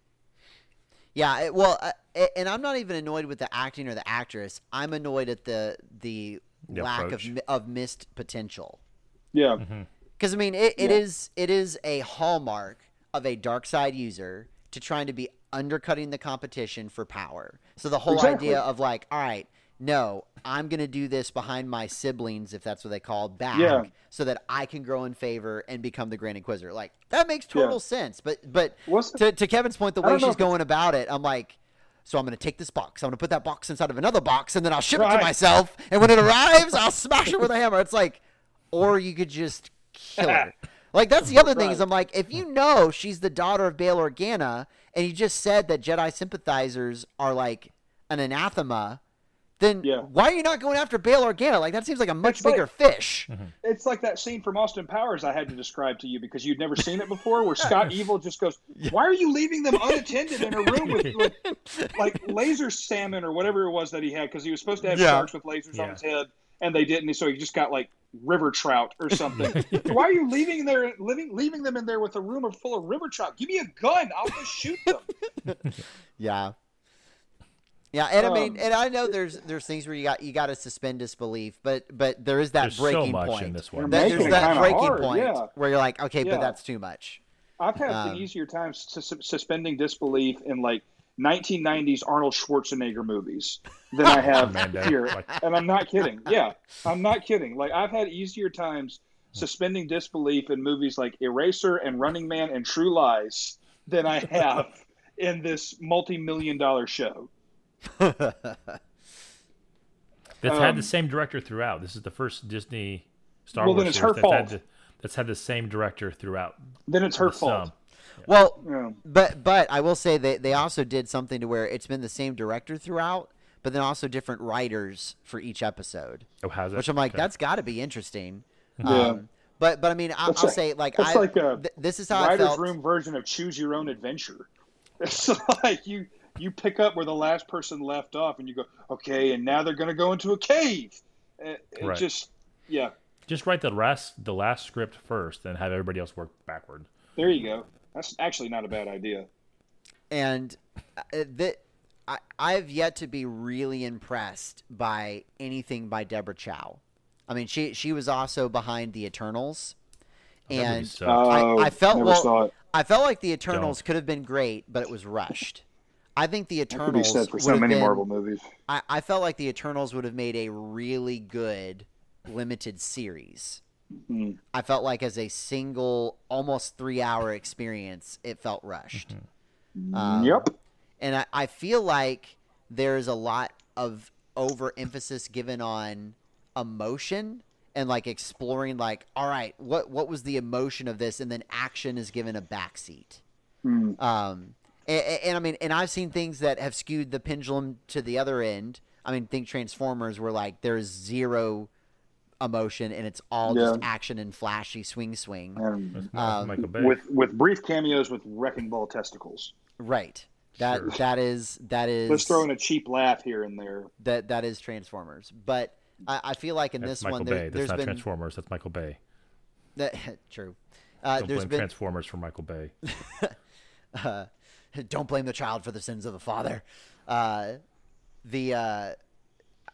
Yeah, it- well, uh, and I'm not even annoyed with the acting or the actress. I'm annoyed at the the, The lack of approach. mi- of missed potential. Yeah. Mm-hmm. Because I mean, it, it Yeah. is it is a hallmark of a dark side user to trying to be undercutting the competition for power. So the whole Exactly. idea of like, all right, no, I'm gonna do this behind my siblings, if that's what they call back, Yeah. so that I can grow in favor and become the Grand Inquisitor. Like that makes Yeah. total sense. But but What's the- to to Kevin's point, the way she's going about it, I'm like. So I'm going to take this box. I'm going to put that box inside of another box, and then I'll ship it to myself. And when it arrives, I'll smash it with a hammer. It's like, or you could just kill her. Like that's the other thing is I'm like, if you know she's the daughter of Bail Organa, and you just said that Jedi sympathizers are like an anathema, then Yeah. why are you not going after Bail Organa? Like that seems like a much It's like- bigger fish. Mm-hmm. It's like that scene from Austin Powers I had to describe to you because you'd never seen it before, where Scott Evil just goes, "Why are you leaving them unattended in a room with, with like laser salmon or whatever it was that he had? Because he was supposed to have Yeah. sharks with lasers on his head, and they didn't. So he just got like river trout or something. Why are you leaving there, living, leaving them in there with a room full of river trout? Give me a gun, I'll just shoot them. Yeah. Yeah, and I mean, Um, and I know there's there's things where you got you got to suspend disbelief, but but there is that There's so breaking much point. in this one. That- there's that breaking hard, point yeah. where you're like, okay, Yeah. but that's too much. I've had Um, an easier time sus- suspending disbelief in like 1990s Arnold Schwarzenegger movies than I have here, and I'm not kidding. Yeah, I'm not kidding. Like I've had easier times suspending disbelief in movies like Eraser and Running Man and True Lies than I have in this multi-million dollar show. That's had Um, the same director throughout. This is the first Disney Star Well, then Wars it's her that's had, the, that's had the same director throughout. Then it's her the fault. sum. Well, Yeah. But but I will say they they also did something to where it's been the same director throughout, but then also different writers for each episode. Oh, how's that? Which I'm like, Okay. that's got to be interesting. Yeah. Um, but but I mean, I, I'll like- say like I like a th- this is how I Writer's felt. room version of Choose Your Own Adventure. It's like you you pick up where the last person left off, and you go, okay, and now they're going to go into a cave. It, it Right. just yeah. Just write the last the last script first, and have everybody else work backward. There you go. That's actually not a bad idea. and uh, that I, I've yet to be really impressed by anything by Deborah Chow. I mean, she she was also behind the Eternals, and sucked. Oh, I felt- well. I felt like the Eternals Don't. could have been great, but it was rushed. I think the That could be Eternals said for so many been- Marvel movies. I, I felt like the Eternals would have made a really good limited series. Hmm. I felt like as a single, almost three hour experience, it felt rushed. Um, yep. and I, I feel like there's a lot of overemphasis given on emotion and like exploring like all right what what was the emotion of this and then action is given a backseat Hmm. um and, and i mean and i've seen things that have skewed the pendulum to the other end i mean think transformers where like there's zero emotion and it's all just action and flashy swing swing And Um, with with brief cameos with wrecking ball testicles. right that Sure. that is that is Let's throw in a cheap laugh here and there. that that is transformers but i, I feel like in That's this Michael one Bay. there, That's there's not been Transformers. That's Michael Bay. that, true uh, Don't there's blame been Transformers for Michael Bay. uh, don't blame the child for the sins of the father. Uh, the uh,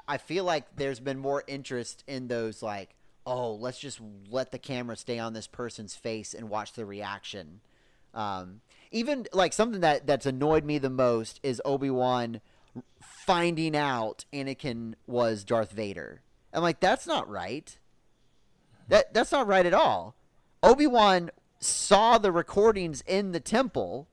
I feel like there's been more interest in those like, oh, let's just let the camera stay on this person's face and watch the reaction. Um, even like something that that's annoyed me the most is Obi Wan finding out Anakin was Darth Vader. I'm like, that's not right. That that's not right at all. Obi Wan saw the recordings in the temple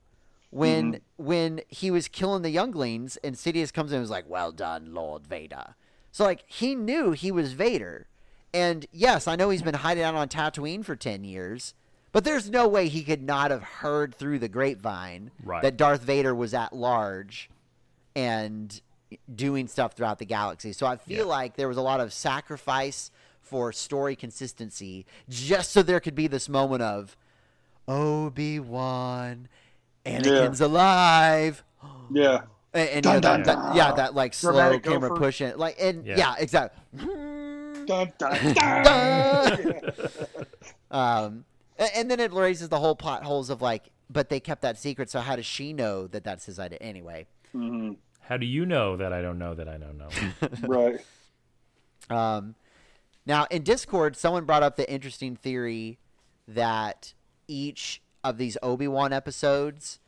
when mm-hmm. when he was killing the younglings, and Sidious comes in and was like, "Well done, Lord Vader." So like he knew he was Vader, and yes, I know he's been hiding out on Tatooine for ten years, but there's no way he could not have heard through the grapevine Right. that Darth Vader was at large and doing stuff throughout the galaxy. So I feel Yeah. like there was a lot of sacrifice for story consistency just so there could be this moment of Obi-Wan Anakin's alive. Yeah. And, and you Dun, know, that, dun, that- dun. yeah, that like slow Dramatic camera gopher. pushing like and Yeah. yeah, exactly. Dun, dun, dun. um, a- and then it raises the whole plot holes of like, but they kept that secret, so how does she know that that's his idea anyway? Mhm. How do you know that I don't know that I don't know? Right. Um, now, in Discord, someone brought up the interesting theory that each of these Obi Wan episodes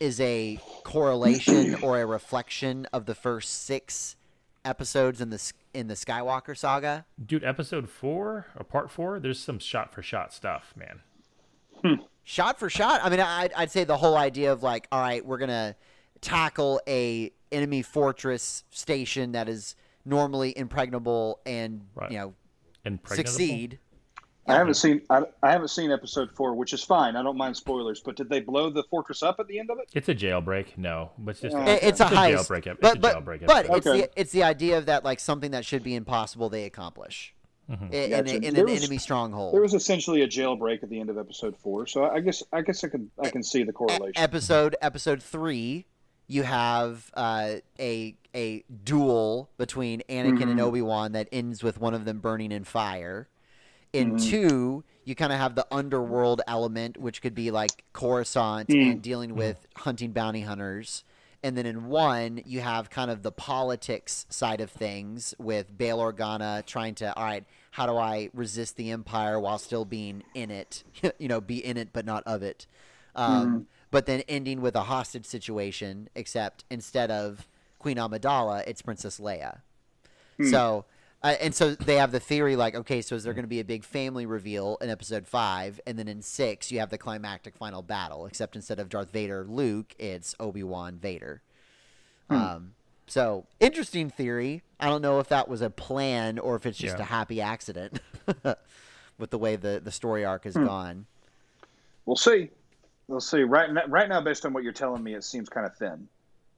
is a correlation or a reflection of the first six episodes in the in the Skywalker saga. Dude, episode four or part four, there's some shot for shot stuff, man. Hmm. Shot for shot, I mean, I'd, I'd say the whole idea of like, all right, we're gonna tackle a enemy fortress station that is normally impregnable and Right. you know Impregnable? succeed. I haven't seen I, I haven't seen episode four, which is fine. I don't mind spoilers. But did they blow the fortress up at the end of it? It's a jailbreak. No, it's just Uh, It- it's a It's a heist, jailbreak ep- but it's a but jailbreak but episode. it's Okay. the it's the idea of that like something that should be impossible they accomplish Mm-hmm. in, in, Gotcha. in There an was- enemy stronghold. There was essentially a jailbreak at the end of episode four, so I guess I guess I can I can see the E- correlation. episode episode three, you have uh, a a duel between Anakin and Mhm. Obi Wan that ends with one of them burning in fire. In Mhm. two, you kind of have the underworld element, which could be like Coruscant Mm. and dealing with hunting bounty hunters. And then in one, you have kind of the politics side of things with Bail Organa trying to, all right, how do I resist the Empire while still being in it? you know, be in it but not of it. Um, But then ending with a hostage situation, except instead of Queen Amidala, it's Princess Leia. So, uh, and so they have the theory like, okay, so is there going to be a big family reveal in episode five, and then in six you have the climactic final battle, except instead of Darth Vader, Luke, it's Obi Wan Vader. Um, so interesting theory. I don't know if that was a plan or if it's just Yeah. a happy accident with the way the the story arc has gone. We'll see. We'll see. Right now, right now, based on what you're telling me, it seems kind of thin.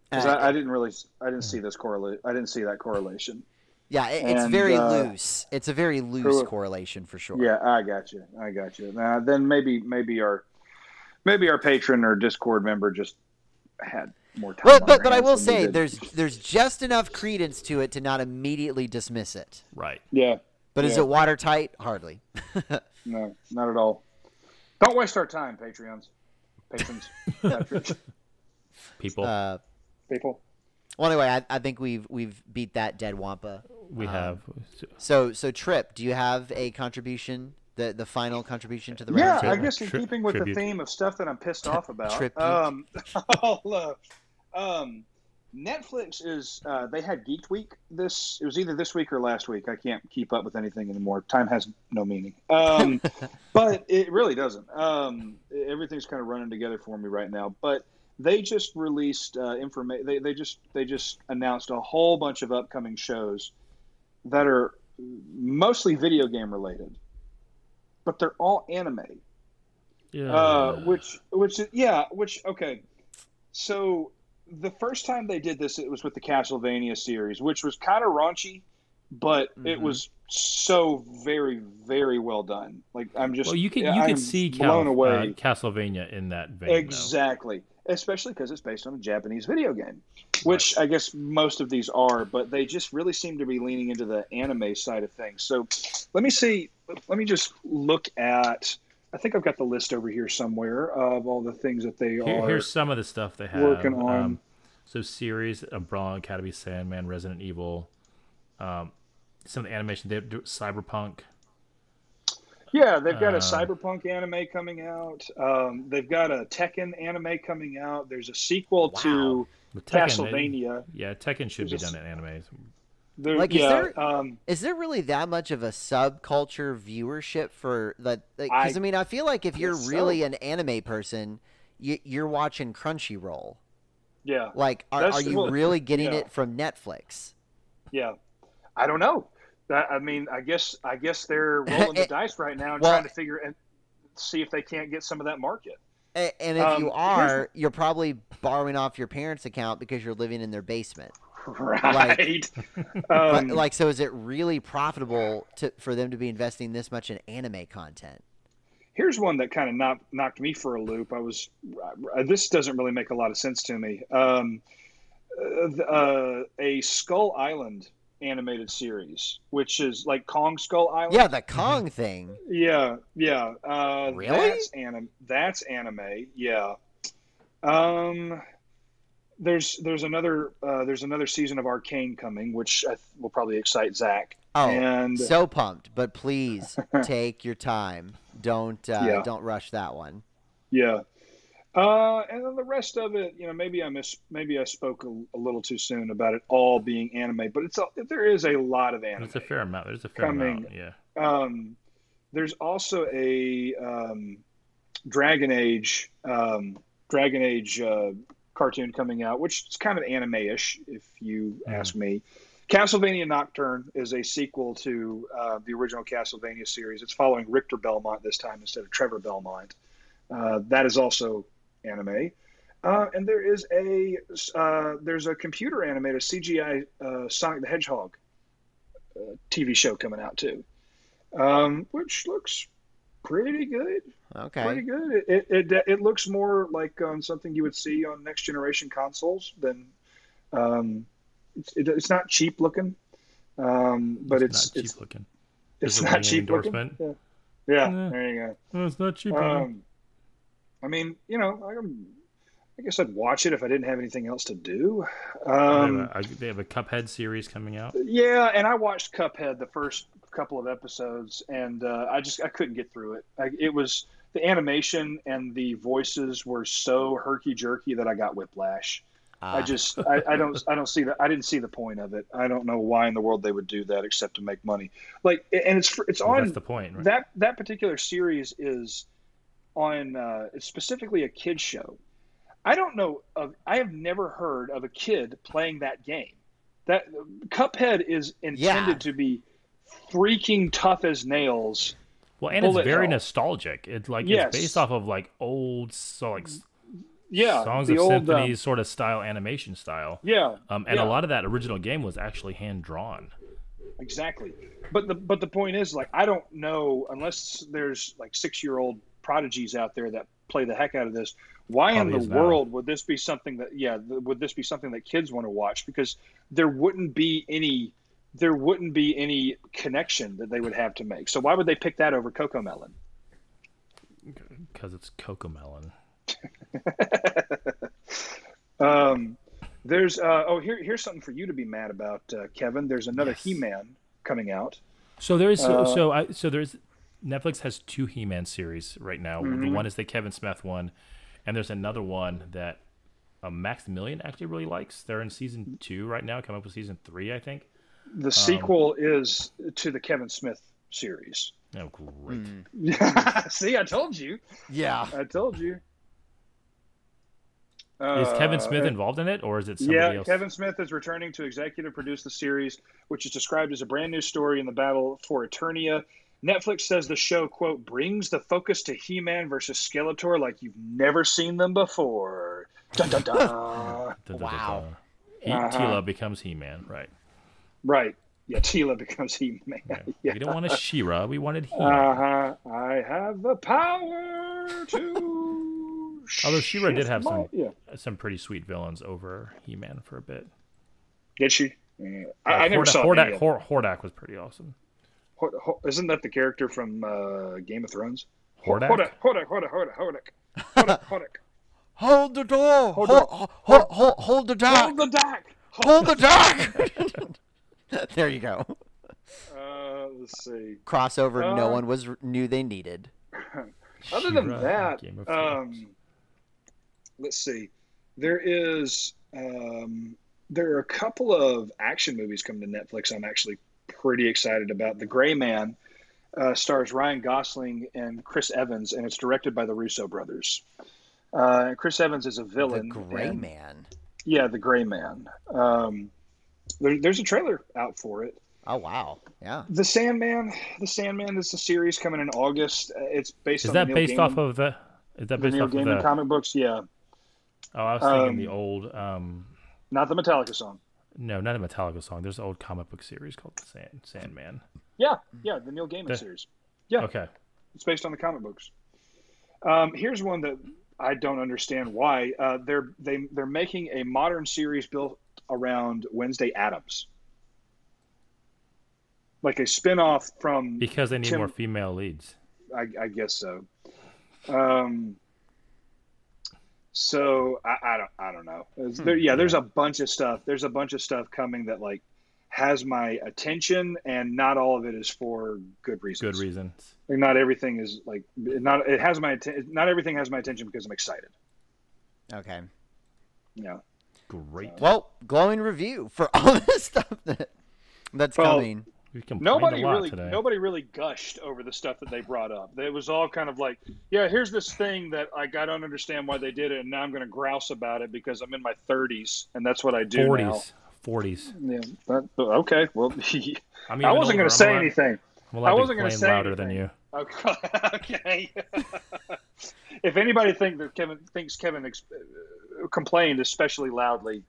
Because Uh, I, I didn't really, I didn't see this correlate. I didn't see that correlation. Yeah, it, it's and, very uh, loose. It's a very loose cool. correlation for sure. Yeah, I got you. I got you. Now, then maybe, maybe our, maybe our patron or Discord member just had more time. Well, but but I will say there's there's just enough credence to it to not immediately dismiss it. Right. yeah, But is it watertight? Hardly. no, not at all. Don't waste our time, Patreons, patrons, patrons, People, uh, people. Well, anyway, I, I think we've we've beat that dead wampa. we um, have. So so Trip, do you have a contribution? The the final contribution to the Yeah, round I guess in Tri- keeping with tribute. the theme of stuff that I'm pissed off about. Um, I'll, uh, um, Netflix is uh, they had Geek Week this. It was either this week or last week. I can't keep up with anything anymore. Time has no meaning. Um, but it really doesn't. Um, everything's kind of running together for me right now. But they just released uh, information. They, they just they just announced a whole bunch of upcoming shows that are mostly video game related, but they're all anime. Yeah. Uh, which which yeah, which okay. So the first time they did this, it was with the Castlevania series, which was kind of raunchy, but it Mhm. was so very very well done. Like I'm just well, you can you I'm can see blown Cal- away. uh, Castlevania in that vein. though. Especially because it's based on a Japanese video game, which I guess most of these are, but they just really seem to be leaning into the anime side of things. So let me see. Let me just look at. I think I've got the list over here somewhere of all the things that they Here, are. here's some of the stuff they have. working on. Um, so series, Umbrella Academy, Sandman, Resident Evil, um, some of the animation. They do Cyberpunk. Yeah, they've got a Uh, cyberpunk anime coming out. Um, they've got a Tekken anime coming out. There's a sequel to With Tekken, they- Castlevania. yeah, Tekken should be a done in anime. There, Like, is yeah, there- um, Is there really that much of a subculture viewership for that? Because I I, mean, I feel like if you're guess so. really an anime person, you, you're watching Crunchyroll. yeah. Like, are, That's- are you well, really getting yeah. it from Netflix? Yeah, I don't know. I mean, I guess I guess they're rolling the dice right now and well- trying to figure and see if they can't get some of that market. And if Um, you are, you're probably borrowing off your parents' account because you're living in their basement. Right. But, um, like, so is it really profitable to, for them to be investing this much in anime content? here's one that kind of knocked knocked me for a loop. I was uh, this doesn't really make a lot of sense to me. Um, uh, uh, a Skull Island animated series, which is like Kong Skull Island. Yeah, the Kong thing. Yeah, yeah. Uh, Really? That's anim. That's anime. Yeah. Um, there's there's another uh, there's another season of Arcane coming, which I th- will probably excite Zach. Oh, and so pumped! But please take your time. Don't uh, Yeah. don't rush that one. yeah. Uh, and then the rest of it, you know, maybe I miss, maybe I spoke a, a little too soon about it all being anime, but it's a, there is a lot of anime. It's a fair amount. There's a fair Coming. amount. Yeah. Um, there's also a um, Dragon Age um, Dragon Age uh, cartoon coming out, which is kind of anime-ish, if you Mm. ask me. Castlevania Nocturne is a sequel to uh, the original Castlevania series. It's following Richter Belmont this time instead of Trevor Belmont. Uh, that is also anime. Uh, and there is a uh, there's a computer animated CGI uh, Sonic the Hedgehog uh, TV show coming out too, um, which looks pretty good. Okay. Pretty good. It, it, it, it looks more like um, something you would see on next generation consoles than. Um, it's, it, it's not cheap looking, um, but it's not cheap it's, looking. it's There's not ringing cheap looking. endorsement. Yeah, yeah Yeah. there you go. It's not cheap. Um, I mean, you know, I, I guess I'd watch it if I didn't have anything else to do. they, have Um, a, they have a Cuphead series coming out. yeah, and I watched Cuphead the first couple of episodes, and uh, I just I couldn't get through it. I, it was the animation and the voices were so herky jerky that I got whiplash. I Ah, just I, I don't I don't see that I didn't see the point of it. I don't know why in the world they would do that except to make money. Like, and it's for- it's Well, on that's the point. Right? that that particular series is on uh, specifically a kid show. I don't know of I have never heard of a kid playing that game. That Cuphead is intended Yeah. to be freaking tough as nails. well, and it's very hell. nostalgic. It's like Yes. it's based off of like old so like Yeah, songs the of old um, symphonies sort of style animation style. yeah, Um, and Yeah. a lot of that original game was actually hand drawn. exactly. But the but the point is like I don't know unless there's like six year old prodigies out there that play the heck out of this. Why Probably in the world would this be something that yeah th- would this be something that kids want to watch? Because there wouldn't be any there wouldn't be any connection that they would have to make. So why would they pick that over Coco Melon? because it's Coco Melon. Um, there's uh, oh here here's something for you to be mad about, uh, Kevin. There's another Yes. He-Man coming out. So there's so Uh, so, I, so there's Netflix has two He-Man series right now. The Mhm. one is the Kevin Smith one, and there's another one that uh, Maximilian actually really likes. They're in season two right now. Coming up with season three, I think. The sequel is to the Kevin Smith series. Oh, great! mm. See, I told you. yeah. I told you. Is Kevin Uh, Smith involved in it, or is it somebody Yeah, else? Kevin Smith is returning to executive produce the series, which is described as a brand new story in the battle for Eternia. Netflix says the show, quote, brings the focus to He Man versus Skeletor like you've never seen them before. Dun, dun, dun. Wow. He, Uh-huh. Teela becomes He-Man, right? right. Yeah, Teela becomes He Man. Yeah. Yeah. We don't want a She-Ra. We wanted He. Man. Uh huh. I have the power to. Although She-Ra did shift have my- some- Yeah. Some pretty sweet villains over He-Man for a bit. Did she? Yeah. I, I never Hordak, saw Hordak, any of Hor- Hordak was pretty awesome. Hor- Hor- Isn't that the character from uh, Game of Thrones? Hordak? Hordak, Hordak, Hordak, Hordak, Hordak, Hordak, Hordak. Hold the door. Hold Hold, the- hold, hold, hold, hold the dock. Hold the dock. Hold the dock. there you go. Uh, let's see. Crossover no Uh, one was knew they needed. Other than that, Game of Thrones. um, let's see. There is um, there are a couple of action movies coming to Netflix. I'm actually pretty excited about. The Gray Man uh, stars Ryan Gosling and Chris Evans, and it's directed by the Russo brothers. Uh, Chris Evans is a villain. The. Gray and- Man. Yeah, the Gray Man. Um, there, there's a trailer out for it. Oh wow. Yeah. The Sandman. The Sandman is a series coming in August. Uh, It's based Is on that the based Gaiman, off of the? Is that the based Neil off of the? comic books? Yeah, Oh, I was thinking Um, the old. Um, not the Metallica song. No, not a Metallica song. There's an old comic book series called Sand Sandman. Yeah, yeah, the Neil Gaiman The- series. Yeah, Okay. it's based on the comic books. Um, here's one that I don't understand why uh, they're they they're making a modern series built around Wednesday Addams, like a spin-off from Because they need Tim- more female leads. I, I guess so. Um, so I, I don't I don't know. There's- hmm. there, yeah, there's a bunch of stuff. There's a bunch of stuff coming that like has my attention, and not all of it is for good reasons. Good reasons. Like, not everything is like not it has my atten- not everything has my attention because I'm excited. Okay. Yeah. Great. Well, glowing review for all this stuff that, that's Well, coming. We Nobody really today. nobody really gushed over the stuff that they brought up. It was all kind of like, yeah, here's this thing that like I don't understand why they did it, and now I'm going to grouse about it because I'm in my 30s and that's what I do now. 40s. 40s. Yeah. That, okay. Well, I mean, I wasn't going to say anything. Allowed I wasn't gonna complain say louder than you. Okay. okay. if anybody think that Kevin thinks Kevin ex- uh, complained especially loudly,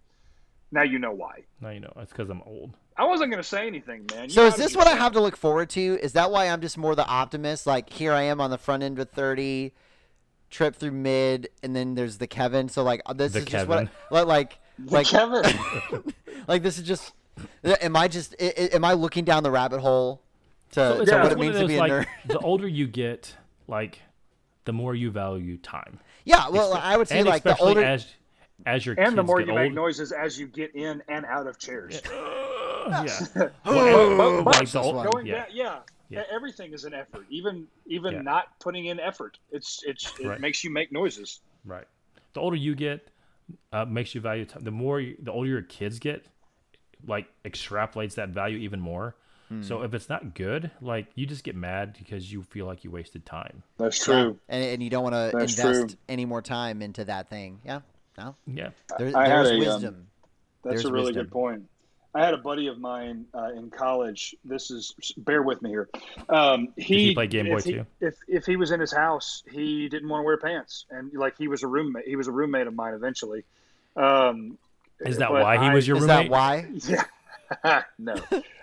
now you know why. Now you know, it's because I'm old. I wasn't going to say anything, man. You So is this be what I have to look forward to? Is that why I'm just more the optimist? Like here I am on the front end of 30, trip through mid, and then there's the Kevin. So like uh, this The is just what I, like The like Kevin. like this is just. Uh, am I just i- i- am I looking down the rabbit hole to, So to yeah, what it means of to be a like, nerd? the older you get, like, the more you value time. Yeah, well, I would say like the older. as as your and the more get you make noises as you get in and out of chairs. yeah. But- but old, going yeah. back, yeah. Yeah. Everything is an effort. Even even Yeah. not putting in effort, it's it's it Right. makes you make noises. Right. The older you get, uh, makes you value time. The more, you, the older your kids get, like extrapolates that value even more. Hmm. So if it's not good, like you just get mad because you feel like you wasted time. That's Yeah, and, and you don't want to invest true. any more time into that thing. Yeah, no, Yeah. there, I had there's a, um, wisdom. That's There's a really wisdom. good point. I had a buddy of mine uh, in college. This is bear with me here. Um, he, he play Game Boy if he, too? If if he was in his house, he didn't want to wear pants, and like he was a roommate. He was a roommate of mine eventually. Um, Is that why he I- was your Is roommate? that why? Yeah, no.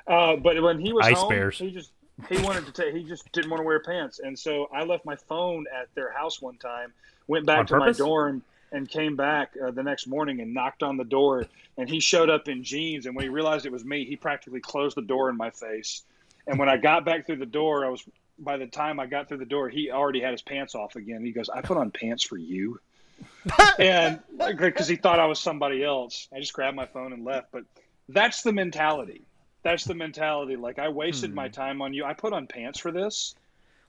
Uh, but when he was Ice home, bears. he just he wanted to take. He just didn't want to wear pants, and so I left my phone at their house one time. Went back On to purpose? my dorm and came back uh, the next morning and knocked on the door. And he showed up in jeans. And when he realized it was me, he practically closed the door in my face. And when I got back through the door, I was by the time I got through the door, he already had his pants off again. He goes, "I put on pants for you." and because he thought I was somebody else, I just grabbed my phone and left. But that's the mentality. That's the mentality. Like I wasted my time on you. I put on pants for this.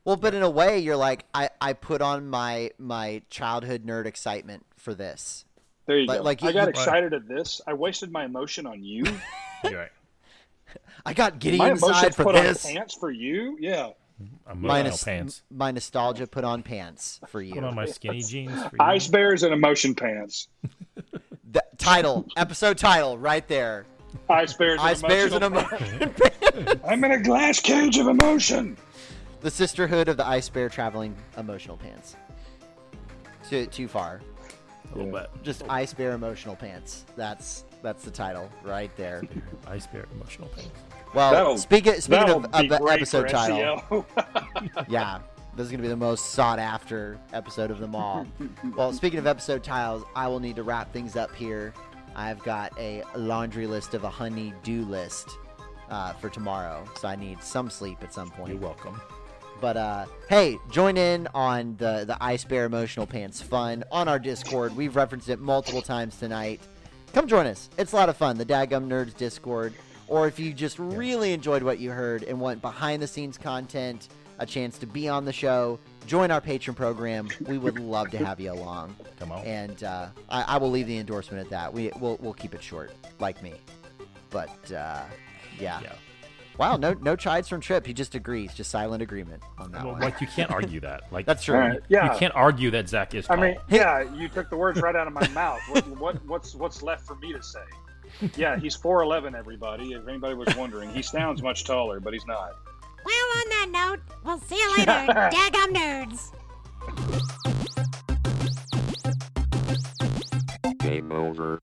Well, but in a way, you're like, I, I put on my my childhood nerd excitement for this. There you Like- go. like I got you- excited at this. I wasted my emotion on you. You're right. I got giddy my inside emotions for put this. on pants for you. Yeah. I'm My, no nos- pants. my nostalgia put on pants for you. Put on my skinny jeans. For you. Ice bears and emotion pants. The title, episode title, right there. Ice bears. Ice and bears and emotion. pants. I'm in a glass cage of emotion. The sisterhood of the ice bear traveling emotional pants. Too too far. a little bit. Just ice bear emotional pants. That's that's the title right there. Ice bear emotional pants. Well, That'll- speaking speaking of, of the episode for title, yeah, this is gonna be the most sought after episode of them all. well, speaking of episode titles, I will need to wrap things up here. I've got a laundry list of a honey do list uh, for tomorrow, so I need some sleep at some point. You're welcome. But uh, hey, join in on the the Ice Bear Emotional Pants fun on our Discord. We've referenced it multiple times tonight. Come join us. It's a lot of fun. The Dadgum Nerds Discord. Or if you just really enjoyed what you heard and want behind the scenes content, a chance to be on the show, join our patron program. We would love to have you along. Come on. And uh, I, I will leave the endorsement at that. We we'll, we'll keep it short, like me. But uh, yeah. yeah. Wow, no no chides from Trip. He just agrees, just silent agreement on that well, one. Like you can't argue that. Like that's true. Right. You, yeah, you can't argue that Zach is. I mean, yeah, you took the words right out of my mouth. What, what what's what's left for me to say? Yeah, he's four eleven. Everybody, if anybody was wondering, he sounds much taller, but he's not. Well, on that note, we'll see you later, daggum nerds. Game over.